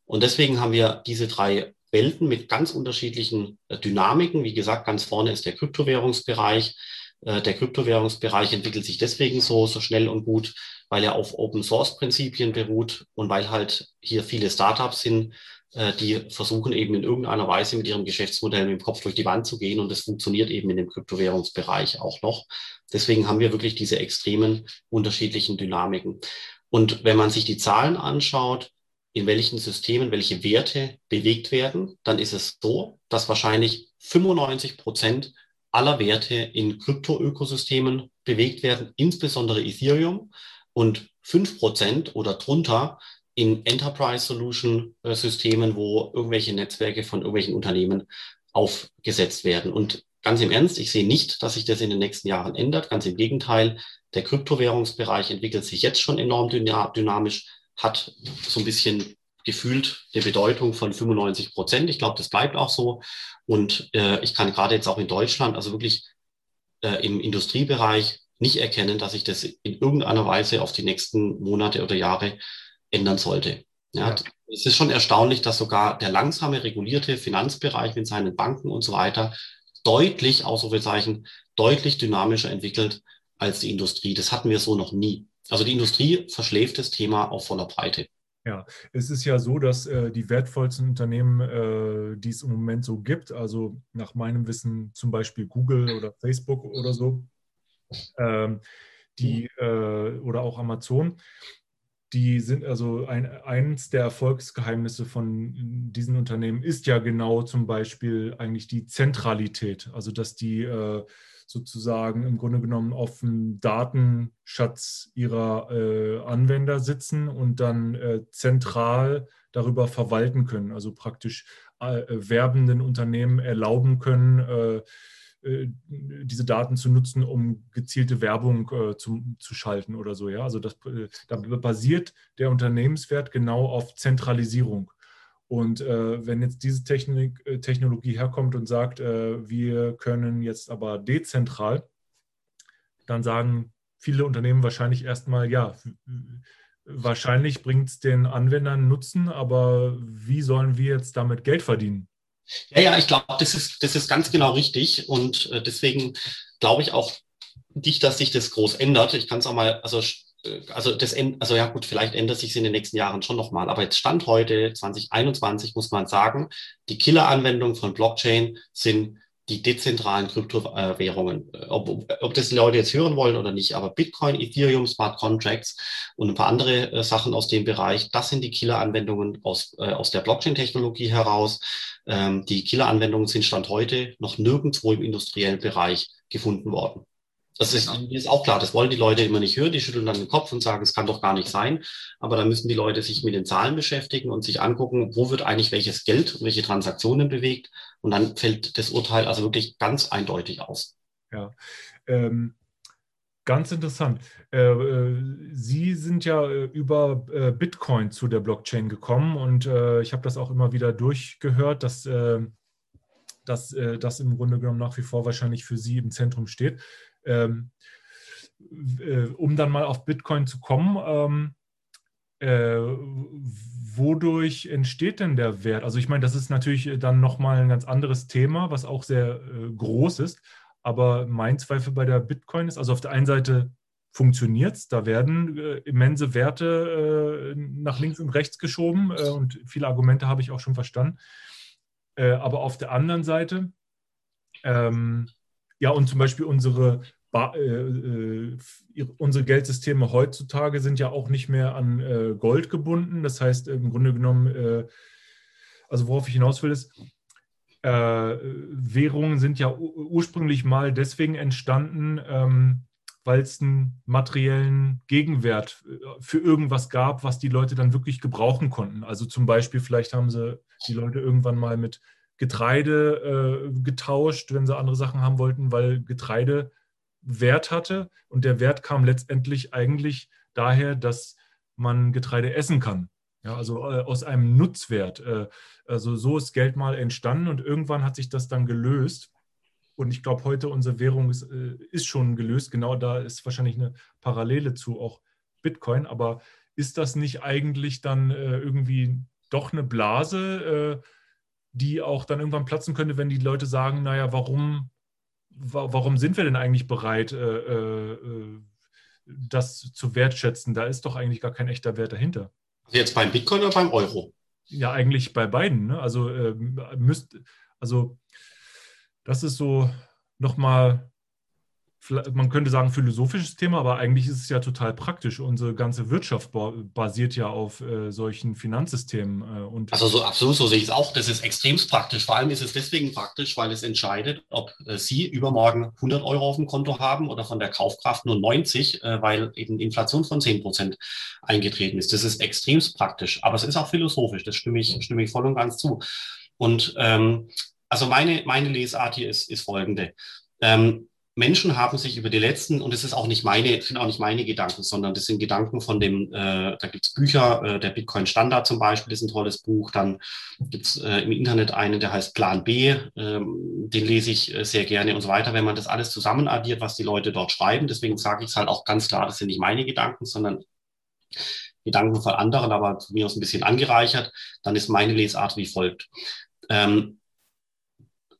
Und deswegen haben wir diese drei Welten mit ganz unterschiedlichen äh, Dynamiken. Wie gesagt, ganz vorne ist der Kryptowährungsbereich. Äh, der Kryptowährungsbereich entwickelt sich deswegen so, so schnell und gut, weil er auf Open Source Prinzipien beruht und weil halt hier viele Startups sind, die versuchen eben in irgendeiner Weise mit ihrem Geschäftsmodell mit dem Kopf durch die Wand zu gehen und das funktioniert eben in dem Kryptowährungsbereich auch noch. Deswegen haben wir wirklich diese extremen unterschiedlichen Dynamiken. Und wenn man sich die Zahlen anschaut, in welchen Systemen welche Werte bewegt werden, dann ist es so, dass wahrscheinlich 95 Prozent aller Werte in Krypto-Ökosystemen bewegt werden, insbesondere Ethereum und 5 Prozent oder drunter in Enterprise Solution Systemen, wo irgendwelche Netzwerke von irgendwelchen Unternehmen aufgesetzt werden. Und ganz im Ernst, ich sehe nicht, dass sich das in den nächsten Jahren ändert. Ganz im Gegenteil, der Kryptowährungsbereich entwickelt sich jetzt schon enorm dynamisch, hat so ein bisschen gefühlt eine Bedeutung von 95 Prozent. Ich glaube, das bleibt auch so. Und äh, ich kann gerade jetzt auch in Deutschland, also wirklich äh, im Industriebereich, nicht erkennen, dass sich das in irgendeiner Weise auf die nächsten Monate oder Jahre ändern sollte. Ja, ja. Es ist schon erstaunlich, dass sogar der langsame regulierte Finanzbereich mit seinen Banken und so weiter deutlich, Ausrufezeichen, deutlich dynamischer entwickelt als die Industrie. Das hatten wir so noch nie. Also die Industrie verschläft das Thema auf voller Breite. Ja, es ist ja so, dass äh, die wertvollsten Unternehmen, äh, die es im Moment so gibt, also nach meinem Wissen zum Beispiel Google oder Facebook oder so, ähm, die äh, oder auch Amazon, die sind also ein, eins der Erfolgsgeheimnisse von diesen Unternehmen ist ja genau zum Beispiel eigentlich die Zentralität, also dass die äh, sozusagen im Grunde genommen auf dem Datenschatz ihrer äh, Anwender sitzen und dann äh, zentral darüber verwalten können, also praktisch äh, werbenden Unternehmen erlauben können, äh, diese Daten zu nutzen, um gezielte Werbung äh, zu, zu schalten oder so. Ja? Also das, äh, da basiert der Unternehmenswert genau auf Zentralisierung. Und äh, wenn jetzt diese Technik, äh, Technologie herkommt und sagt, äh, wir können jetzt aber dezentral, dann sagen viele Unternehmen wahrscheinlich erstmal, ja, wahrscheinlich bringt es den Anwendern Nutzen, aber wie sollen wir jetzt damit Geld verdienen? Ja, ja, ich glaube, das ist, das ist ganz genau richtig. Und äh, deswegen glaube ich auch nicht, dass sich das groß ändert. Ich kann es auch mal, also, äh, also das, also ja gut, vielleicht ändert sich in den nächsten Jahren schon nochmal. Aber jetzt Stand heute, 2021, muss man sagen, die Killer-Anwendungen von Blockchain sind die dezentralen Kryptowährungen. Ob, ob das die Leute jetzt hören wollen oder nicht, aber Bitcoin, Ethereum, Smart Contracts und ein paar andere äh, Sachen aus dem Bereich, das sind die Killer-Anwendungen aus, äh, aus der Blockchain-Technologie heraus. Ähm, die Killer-Anwendungen sind Stand heute noch nirgendwo im industriellen Bereich gefunden worden. Das ist, mir ist auch klar, das wollen die Leute immer nicht hören. Die schütteln dann den Kopf und sagen, es kann doch gar nicht sein. Aber da müssen die Leute sich mit den Zahlen beschäftigen und sich angucken, wo wird eigentlich welches Geld, welche Transaktionen bewegt. Und dann fällt das Urteil also wirklich ganz eindeutig aus. Ja, ähm, ganz interessant. Äh, äh Sie sind ja äh, über äh, Bitcoin zu der Blockchain gekommen und äh, ich habe das auch immer wieder durchgehört, dass äh, dass das im Grunde genommen nach wie vor wahrscheinlich für Sie im Zentrum steht. Ähm, äh, um dann mal auf Bitcoin zu kommen, ähm, äh, wodurch entsteht denn der Wert? Also ich meine, das ist natürlich dann nochmal ein ganz anderes Thema, was auch sehr äh, groß ist. Aber mein Zweifel bei der Bitcoin ist, also auf der einen Seite funktioniert es, da werden äh, immense Werte äh, nach links und rechts geschoben äh, und viele Argumente habe ich auch schon verstanden. aber auf der anderen Seite ähm, ja, und zum Beispiel unsere, äh, äh, unsere Geldsysteme heutzutage sind ja auch nicht mehr an äh, Gold gebunden. Das heißt, im Grunde genommen, äh, also worauf ich hinaus will, ist, äh, Währungen sind ja ursprünglich mal deswegen entstanden, ähm, weil es einen materiellen Gegenwert äh, für irgendwas gab, was die Leute dann wirklich gebrauchen konnten. Also zum Beispiel, vielleicht haben sie die Leute irgendwann mal mit Getreide äh, getauscht, wenn sie andere Sachen haben wollten, weil Getreide Wert hatte. Und der Wert kam letztendlich eigentlich daher, dass man Getreide essen kann. Ja, also äh, aus einem Nutzwert. Äh, also so ist Geld mal entstanden und irgendwann hat sich das dann gelöst. Und ich glaube, heute unsere Währung ist, äh, ist schon gelöst. Genau da ist wahrscheinlich eine Parallele zu auch Bitcoin. Aber ist das nicht eigentlich dann irgendwie doch eine Blase? Die auch dann irgendwann platzen könnte, wenn die Leute sagen, naja, warum, warum sind wir denn eigentlich bereit, äh, äh, das zu wertschätzen? Da ist doch eigentlich gar kein echter Wert dahinter. Also jetzt beim Bitcoin oder beim Euro? Ja, eigentlich bei beiden. Ne? Also, äh, müsst, also das ist so nochmal man könnte sagen, philosophisches Thema, aber eigentlich ist es ja total praktisch. Unsere ganze Wirtschaft basiert ja auf äh, solchen Finanzsystemen. Äh, und also so absolut, so sehe ich es auch. Das ist extremst praktisch. Vor allem ist es deswegen praktisch, weil es entscheidet, ob äh, Sie übermorgen 100 Euro auf dem Konto haben oder von der Kaufkraft nur 90, äh, weil eben Inflation von 10 Prozent eingetreten ist. Das ist extremst praktisch, aber es ist auch philosophisch. Das stimme ich, stimme ich voll und ganz zu. Und ähm, also meine, meine Lesart hier ist, ist folgende. Ähm, Menschen haben sich über die letzten, und es ist auch nicht meine, sind auch nicht meine Gedanken, sondern das sind Gedanken von dem, äh, da gibt's Bücher, äh, der Bitcoin Standard zum Beispiel ist ein tolles Buch, dann gibt's äh, im Internet einen, der heißt Plan B, ähm, den lese ich äh, sehr gerne und so weiter, wenn man das alles zusammen addiert, was die Leute dort schreiben. Deswegen sage ich es halt auch ganz klar, das sind nicht meine Gedanken, sondern Gedanken von anderen, aber mir aus ein bisschen angereichert, dann ist meine Lesart wie folgt. Ähm,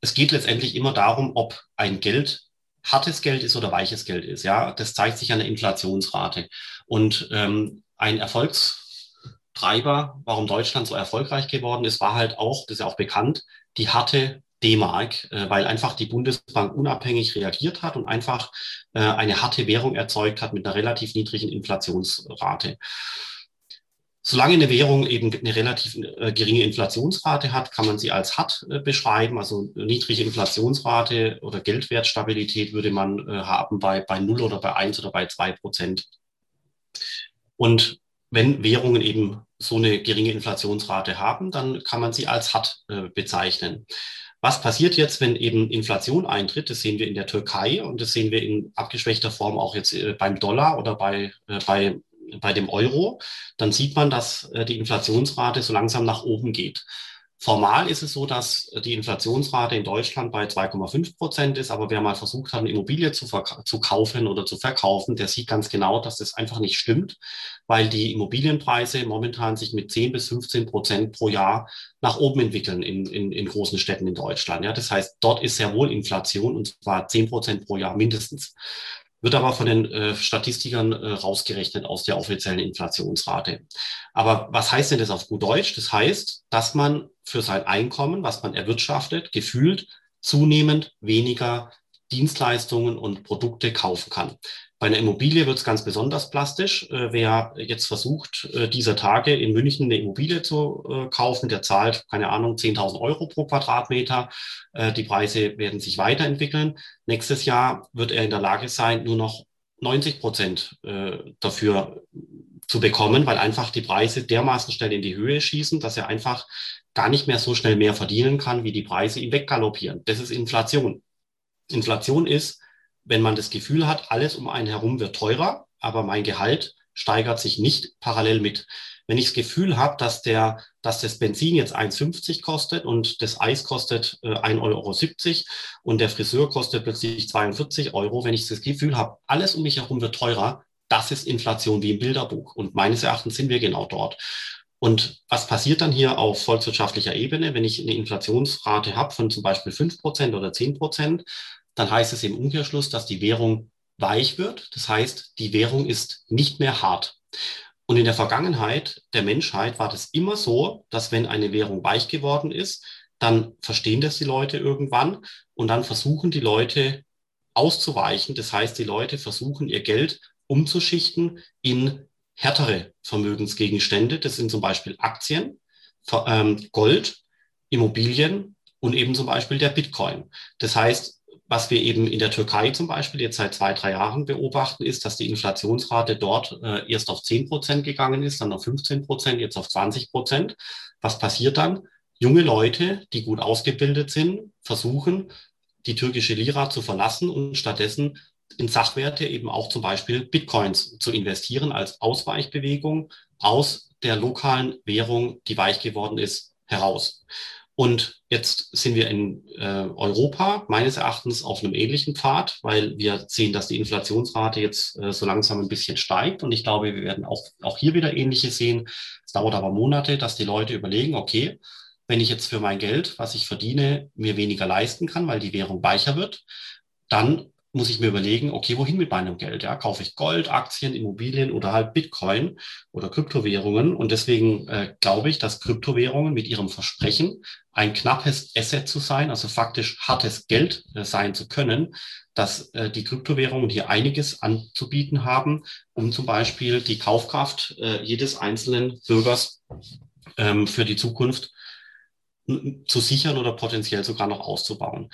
es geht letztendlich immer darum, ob ein Geld hartes Geld ist oder weiches Geld ist. Ja, das zeigt sich an der Inflationsrate. Und ähm, ein Erfolgstreiber, warum Deutschland so erfolgreich geworden ist, war halt auch, das ist ja auch bekannt, die harte D-Mark, äh, weil einfach die Bundesbank unabhängig reagiert hat und einfach äh, eine harte Währung erzeugt hat mit einer relativ niedrigen Inflationsrate. Solange eine Währung eben eine relativ äh, geringe Inflationsrate hat, kann man sie als hart äh, beschreiben. Also niedrige Inflationsrate oder Geldwertstabilität würde man äh, haben bei, bei 0 oder bei 1 oder bei 2 Prozent. Und wenn Währungen eben so eine geringe Inflationsrate haben, dann kann man sie als hart äh, bezeichnen. Was passiert jetzt, wenn eben Inflation eintritt? Das sehen wir in der Türkei und das sehen wir in abgeschwächter Form auch jetzt beim Dollar oder bei, bei bei dem Euro, dann sieht man, dass äh, die Inflationsrate so langsam nach oben geht. Formal ist es so, dass die Inflationsrate in Deutschland bei 2,5 Prozent ist, aber wer mal versucht hat, eine Immobilie zu, zu, kaufen oder zu verkaufen, der sieht ganz genau, dass das einfach nicht stimmt, weil die Immobilienpreise momentan sich mit 10 bis 15 Prozent pro Jahr nach oben entwickeln in, in, in großen Städten in Deutschland. Ja, das heißt, dort ist sehr wohl Inflation und zwar 10 Prozent pro Jahr mindestens wird aber von den äh, Statistikern äh, rausgerechnet aus der offiziellen Inflationsrate. Aber was heißt denn das auf gut Deutsch? Das heißt, dass man für sein Einkommen, was man erwirtschaftet, gefühlt zunehmend weniger Dienstleistungen und Produkte kaufen kann. Bei einer Immobilie wird es ganz besonders plastisch. Äh, wer jetzt versucht, äh, dieser Tage in München eine Immobilie zu äh, kaufen, der zahlt, keine Ahnung, 10.000 Euro pro Quadratmeter. Äh, die Preise werden sich weiterentwickeln. Nächstes Jahr wird er in der Lage sein, nur noch 90 Prozent äh, dafür zu bekommen, weil einfach die Preise dermaßen schnell in die Höhe schießen, dass er einfach gar nicht mehr so schnell mehr verdienen kann, wie die Preise ihm weggaloppieren. Das ist Inflation. Inflation ist, wenn man das Gefühl hat, alles um einen herum wird teurer, aber mein Gehalt steigert sich nicht parallel mit. Wenn ich das Gefühl habe, dass, der, dass das Benzin jetzt 1,50 kostet und das Eis kostet äh, 1,70 Euro und der Friseur kostet plötzlich 42 Euro, wenn ich das Gefühl habe, alles um mich herum wird teurer, das ist Inflation wie im Bilderbuch. Und meines Erachtens sind wir genau dort. Und was passiert dann hier auf volkswirtschaftlicher Ebene, wenn ich eine Inflationsrate habe von zum Beispiel 5% oder 10%? Dann heißt es im Umkehrschluss, dass die Währung weich wird. Das heißt, die Währung ist nicht mehr hart. Und in der Vergangenheit der Menschheit war das immer so, dass wenn eine Währung weich geworden ist, dann verstehen das die Leute irgendwann und dann versuchen die Leute auszuweichen. Das heißt, die Leute versuchen ihr Geld umzuschichten in härtere Vermögensgegenstände. Das sind zum Beispiel Aktien, ähm, Gold, Immobilien und eben zum Beispiel der Bitcoin. Das heißt, was wir eben in der Türkei zum Beispiel jetzt seit zwei, drei Jahren beobachten, ist, dass die Inflationsrate dort äh, erst auf 10 Prozent gegangen ist, dann auf 15 Prozent, jetzt auf 20 Prozent. Was passiert dann? Junge Leute, die gut ausgebildet sind, versuchen, die türkische Lira zu verlassen und stattdessen in Sachwerte eben auch zum Beispiel Bitcoins zu investieren als Ausweichbewegung aus der lokalen Währung, die weich geworden ist, heraus. Und jetzt sind wir in äh, Europa meines Erachtens auf einem ähnlichen Pfad, weil wir sehen, dass die Inflationsrate jetzt äh, so langsam ein bisschen steigt. Und ich glaube, wir werden auch, auch hier wieder ähnliche sehen. Es dauert aber Monate, dass die Leute überlegen, okay, wenn ich jetzt für mein Geld, was ich verdiene, mir weniger leisten kann, weil die Währung weicher wird, dann muss ich mir überlegen, okay, wohin mit meinem Geld? Ja, kaufe ich Gold, Aktien, Immobilien oder halt Bitcoin oder Kryptowährungen? Und deswegen äh, glaube ich, dass Kryptowährungen mit ihrem Versprechen, ein knappes Asset zu sein, also faktisch hartes Geld äh, sein zu können, dass äh, die Kryptowährungen hier einiges anzubieten haben, um zum Beispiel die Kaufkraft äh, jedes einzelnen Bürgers ähm, für die Zukunft zu sichern oder potenziell sogar noch auszubauen.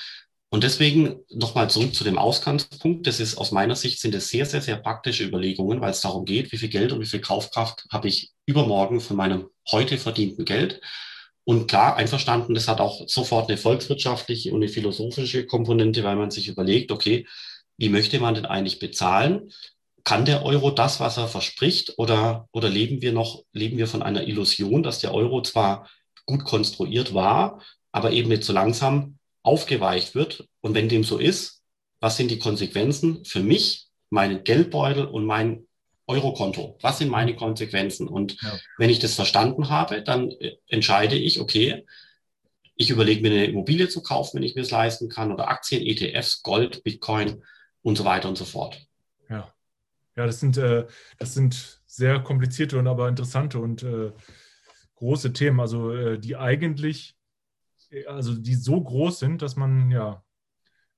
Und deswegen nochmal zurück zu dem Ausgangspunkt. Das ist aus meiner Sicht sind es sehr, sehr, sehr praktische Überlegungen, weil es darum geht, wie viel Geld und wie viel Kaufkraft habe ich übermorgen von meinem heute verdienten Geld. Und klar, einverstanden, das hat auch sofort eine volkswirtschaftliche und eine philosophische Komponente, weil man sich überlegt, okay, wie möchte man denn eigentlich bezahlen? Kann der Euro das, was er verspricht, oder, oder leben wir noch, leben wir von einer Illusion, dass der Euro zwar gut konstruiert war, aber eben nicht so langsam aufgeweicht wird. Und wenn dem so ist, was sind die Konsequenzen für mich, meinen Geldbeutel und mein Eurokonto? Was sind meine Konsequenzen? Und ja. wenn ich das verstanden habe, dann äh, entscheide ich, okay, ich überlege mir eine Immobilie zu kaufen, wenn ich mir es leisten kann, oder Aktien, ETFs, Gold, Bitcoin und so weiter und so fort. Ja, ja das, sind, äh, das sind sehr komplizierte und aber interessante und äh, große Themen, also äh, die eigentlich also die so groß sind, dass man, ja,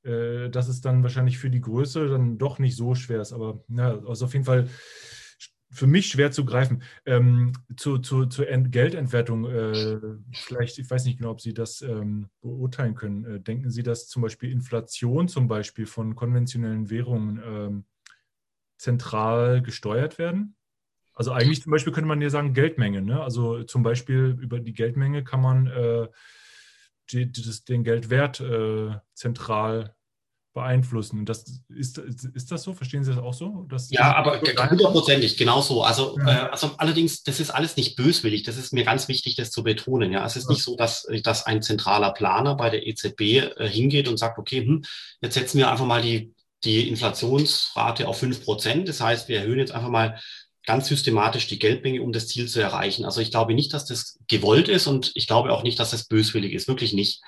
äh, dass es dann wahrscheinlich für die Größe dann doch nicht so schwer ist. Aber ja, also auf jeden Fall für mich schwer zu greifen. Ähm, zu, zu, zur Geldentwertung, äh, vielleicht, ich weiß nicht genau, ob Sie das ähm, beurteilen können. Äh, denken Sie, dass zum Beispiel Inflation zum Beispiel von konventionellen Währungen ähm, zentral gesteuert werden? Also eigentlich zum Beispiel könnte man ja sagen Geldmenge. Ne? Also zum Beispiel über die Geldmenge kann man äh, die, das, den Geldwert äh, zentral beeinflussen. Das, ist, ist das so? Verstehen Sie das auch so? ja, aber hundertprozentig, genau so. Also, ja. äh, also allerdings, das ist alles nicht böswillig. Das ist mir ganz wichtig, das zu betonen. Ja, es ist ja. nicht so, dass, dass ein zentraler Planer bei der EZB äh, hingeht und sagt, okay, hm, jetzt setzen wir einfach mal die, die Inflationsrate auf fünf Prozent. Das heißt, wir erhöhen jetzt einfach mal ganz systematisch die Geldmenge, um das Ziel zu erreichen. Also ich glaube nicht, dass das gewollt ist und ich glaube auch nicht, dass das böswillig ist, wirklich nicht.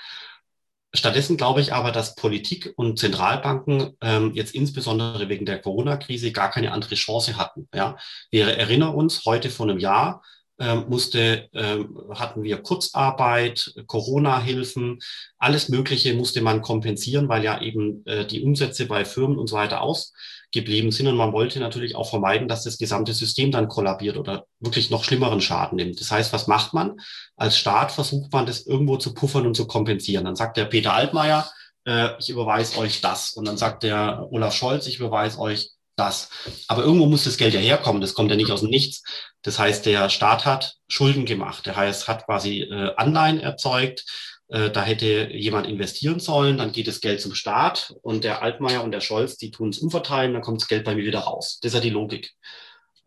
Stattdessen glaube ich aber, dass Politik und Zentralbanken ähm, jetzt insbesondere wegen der Corona-Krise gar keine andere Chance hatten. Ja? Wir erinnern uns, heute vor einem Jahr ähm, musste, ähm, hatten wir Kurzarbeit, Corona-Hilfen, alles Mögliche musste man kompensieren, weil ja eben äh, die Umsätze bei Firmen und so weiter aus geblieben sind. Und man wollte natürlich auch vermeiden, dass das gesamte System dann kollabiert oder wirklich noch schlimmeren Schaden nimmt. Das heißt, was macht man? Als Staat versucht man das irgendwo zu puffern und zu kompensieren. Dann sagt der Peter Altmaier, äh, ich überweise euch das. Und dann sagt der Olaf Scholz, ich überweise euch das. Aber irgendwo muss das Geld ja herkommen. Das kommt ja nicht aus dem Nichts. Das heißt, der Staat hat Schulden gemacht. Der heißt, hat quasi äh, Anleihen erzeugt da hätte jemand investieren sollen, dann geht das Geld zum Staat und der Altmaier und der Scholz, die tun es umverteilen, dann kommt das Geld bei mir wieder raus. Das ist ja die Logik.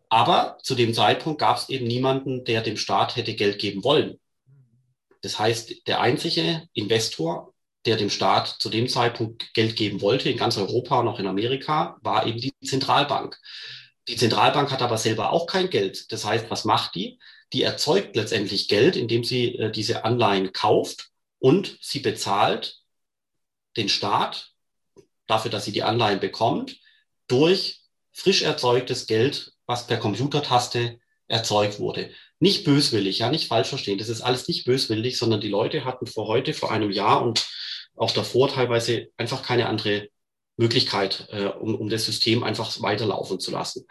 Aber zu dem Zeitpunkt gab es eben niemanden, der dem Staat hätte Geld geben wollen. Das heißt, der einzige Investor, der dem Staat zu dem Zeitpunkt Geld geben wollte, in ganz Europa und auch in Amerika, war eben die Zentralbank. Die Zentralbank hat aber selber auch kein Geld. Das heißt, was macht die? Die erzeugt letztendlich Geld, indem sie äh, diese Anleihen kauft und sie bezahlt den Staat dafür, dass sie die Anleihen bekommt, durch frisch erzeugtes Geld, was per Computertaste erzeugt wurde. Nicht böswillig, ja, nicht falsch verstehen. Das ist alles nicht böswillig, sondern die Leute hatten vor heute, vor einem Jahr und auch davor teilweise einfach keine andere Möglichkeit, äh, um, um das System einfach weiterlaufen zu lassen.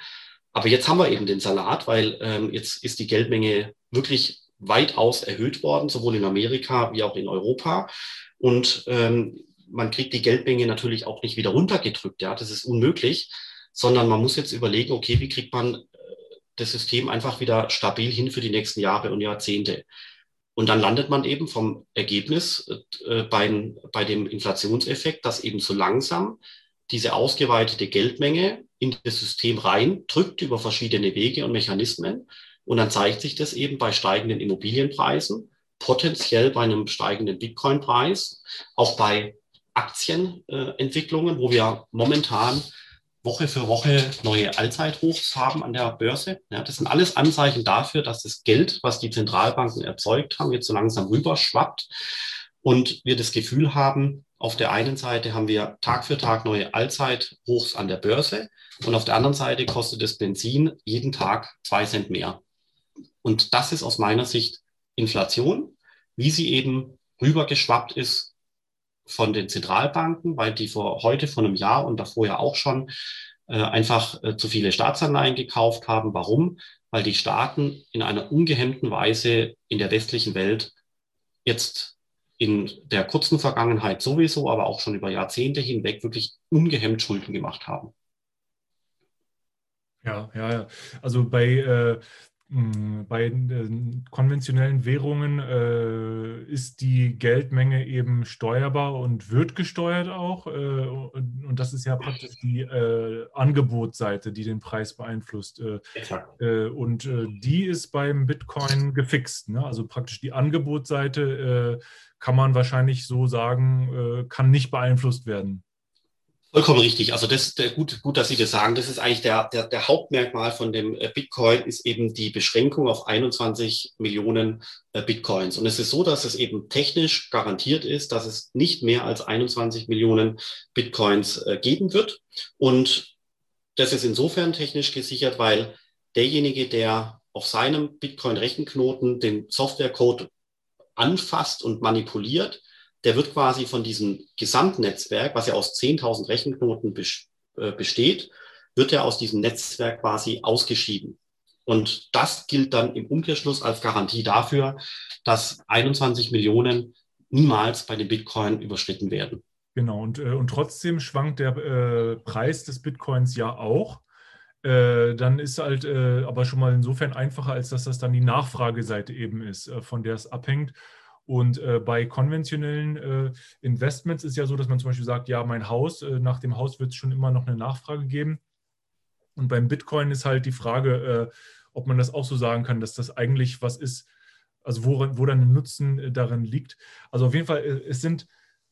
Aber jetzt haben wir eben den Salat, weil ähm, jetzt ist die Geldmenge wirklich weitaus erhöht worden, sowohl in Amerika wie auch in Europa. Und ähm, man kriegt die Geldmenge natürlich auch nicht wieder runtergedrückt. Ja, das ist unmöglich, sondern man muss jetzt überlegen, okay, wie kriegt man äh, das System einfach wieder stabil hin für die nächsten Jahre und Jahrzehnte. Und dann landet man eben vom Ergebnis äh, bei, bei dem Inflationseffekt, dass eben so langsam diese ausgeweitete Geldmenge in das System rein drückt über verschiedene Wege und Mechanismen und dann zeigt sich das eben bei steigenden Immobilienpreisen, potenziell bei einem steigenden Bitcoin-Preis, auch bei Aktienentwicklungen, wo wir momentan Woche für Woche neue Allzeithochs haben an der Börse. Ja, das sind alles Anzeichen dafür, dass das Geld, was die Zentralbanken erzeugt haben, jetzt so langsam rüberschwappt und wir das Gefühl haben, Auf der einen Seite haben wir Tag für Tag neue Allzeithochs an der Börse und auf der anderen Seite kostet das Benzin jeden Tag zwei Cent mehr. Und das ist aus meiner Sicht Inflation, wie sie eben rübergeschwappt ist von den Zentralbanken, weil die vor heute, vor einem Jahr und davor ja auch schon äh, einfach äh, zu viele Staatsanleihen gekauft haben. Warum? Weil die Staaten in einer ungehemmten Weise in der westlichen Welt jetzt in der kurzen Vergangenheit sowieso, aber auch schon über Jahrzehnte hinweg wirklich ungehemmt Schulden gemacht haben. Ja, ja, ja. Also bei, äh, bei äh, konventionellen Währungen äh, ist die Geldmenge eben steuerbar und wird gesteuert auch. Äh, und das ist ja praktisch die äh, Angebotsseite, die den Preis beeinflusst. Äh, und die ist beim Bitcoin gefixt. Ne? Also praktisch die Angebotsseite kann man wahrscheinlich so sagen, äh, kann nicht beeinflusst werden. Vollkommen richtig. Also das der, gut, gut, dass Sie das sagen. Das ist eigentlich der, der, der Hauptmerkmal von dem äh, Bitcoin, ist eben die Beschränkung auf 21 Millionen äh, Bitcoins. Und es ist so, dass es eben technisch garantiert ist, dass es nicht mehr als 21 Millionen Bitcoins geben wird. Und das ist insofern technisch gesichert, weil derjenige, der auf seinem Bitcoin-Rechenknoten den Softwarecode anfasst und manipuliert, der wird quasi von diesem Gesamtnetzwerk, was ja aus 10.000 Rechenknoten äh, besteht, wird er aus diesem Netzwerk quasi ausgeschieden. Und das gilt dann im Umkehrschluss als Garantie dafür, dass 21 Millionen niemals bei dem Bitcoin überschritten werden. Genau, und, äh, und trotzdem schwankt der äh, Preis des Bitcoins ja auch. Äh, dann ist halt äh, aber schon mal insofern einfacher, als dass das dann die Nachfrageseite eben ist, äh, von der es abhängt. Und äh, bei konventionellen äh, Investments ist ja so, dass man zum Beispiel sagt, ja, mein Haus, äh, nach dem Haus wird es schon immer noch eine Nachfrage geben. Und beim Bitcoin ist halt die Frage, ob man das auch so sagen kann, dass das eigentlich was ist, also wo, wo dann ein Nutzen darin liegt. Also auf jeden Fall, es sind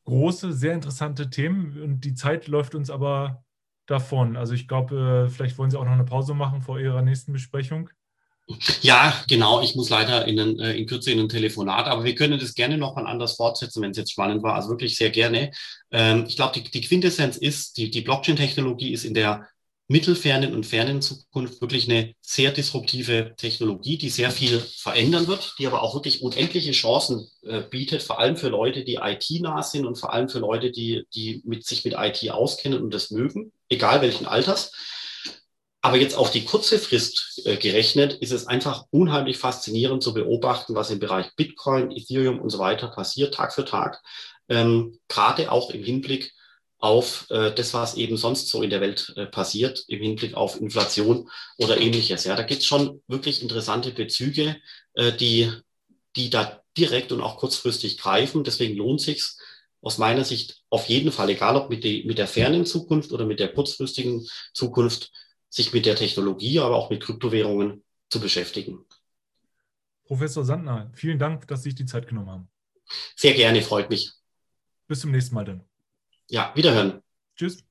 große, sehr interessante Themen und die Zeit läuft uns aber davon. Also ich glaube, äh, vielleicht wollen Sie auch noch eine Pause machen vor Ihrer nächsten Besprechung. Ja, genau. Ich muss leider in, ein, äh, in Kürze in ein Telefonat, aber wir können das gerne noch mal anders fortsetzen, wenn es jetzt spannend war. Also wirklich sehr gerne. Ähm, ich glaube, die, die Quintessenz ist, die, die Blockchain-Technologie ist in der mittelfernen und fernen Zukunft wirklich eine sehr disruptive Technologie, die sehr viel verändern wird, die aber auch wirklich unendliche Chancen äh, bietet, vor allem für Leute, die IT-nah sind und vor allem für Leute, die, die mit, sich mit IT auskennen und das mögen, egal welchen Alters. Aber jetzt auf die kurze Frist äh, gerechnet, ist es einfach unheimlich faszinierend zu beobachten, was im Bereich Bitcoin, Ethereum und so weiter passiert, Tag für Tag. Ähm, Gerade auch im Hinblick auf äh, das, was eben sonst so in der Welt äh, passiert, im Hinblick auf Inflation oder ähnliches. Ja, da gibt es schon wirklich interessante Bezüge, äh, die, die da direkt und auch kurzfristig greifen. Deswegen lohnt sich aus meiner Sicht auf jeden Fall, egal ob mit, die, mit der fernen Zukunft oder mit der kurzfristigen Zukunft, sich mit der Technologie, aber auch mit Kryptowährungen zu beschäftigen. Professor Sandner, vielen Dank, dass Sie sich die Zeit genommen haben. Sehr gerne, freut mich. Bis zum nächsten Mal dann. Ja, wiederhören. Tschüss.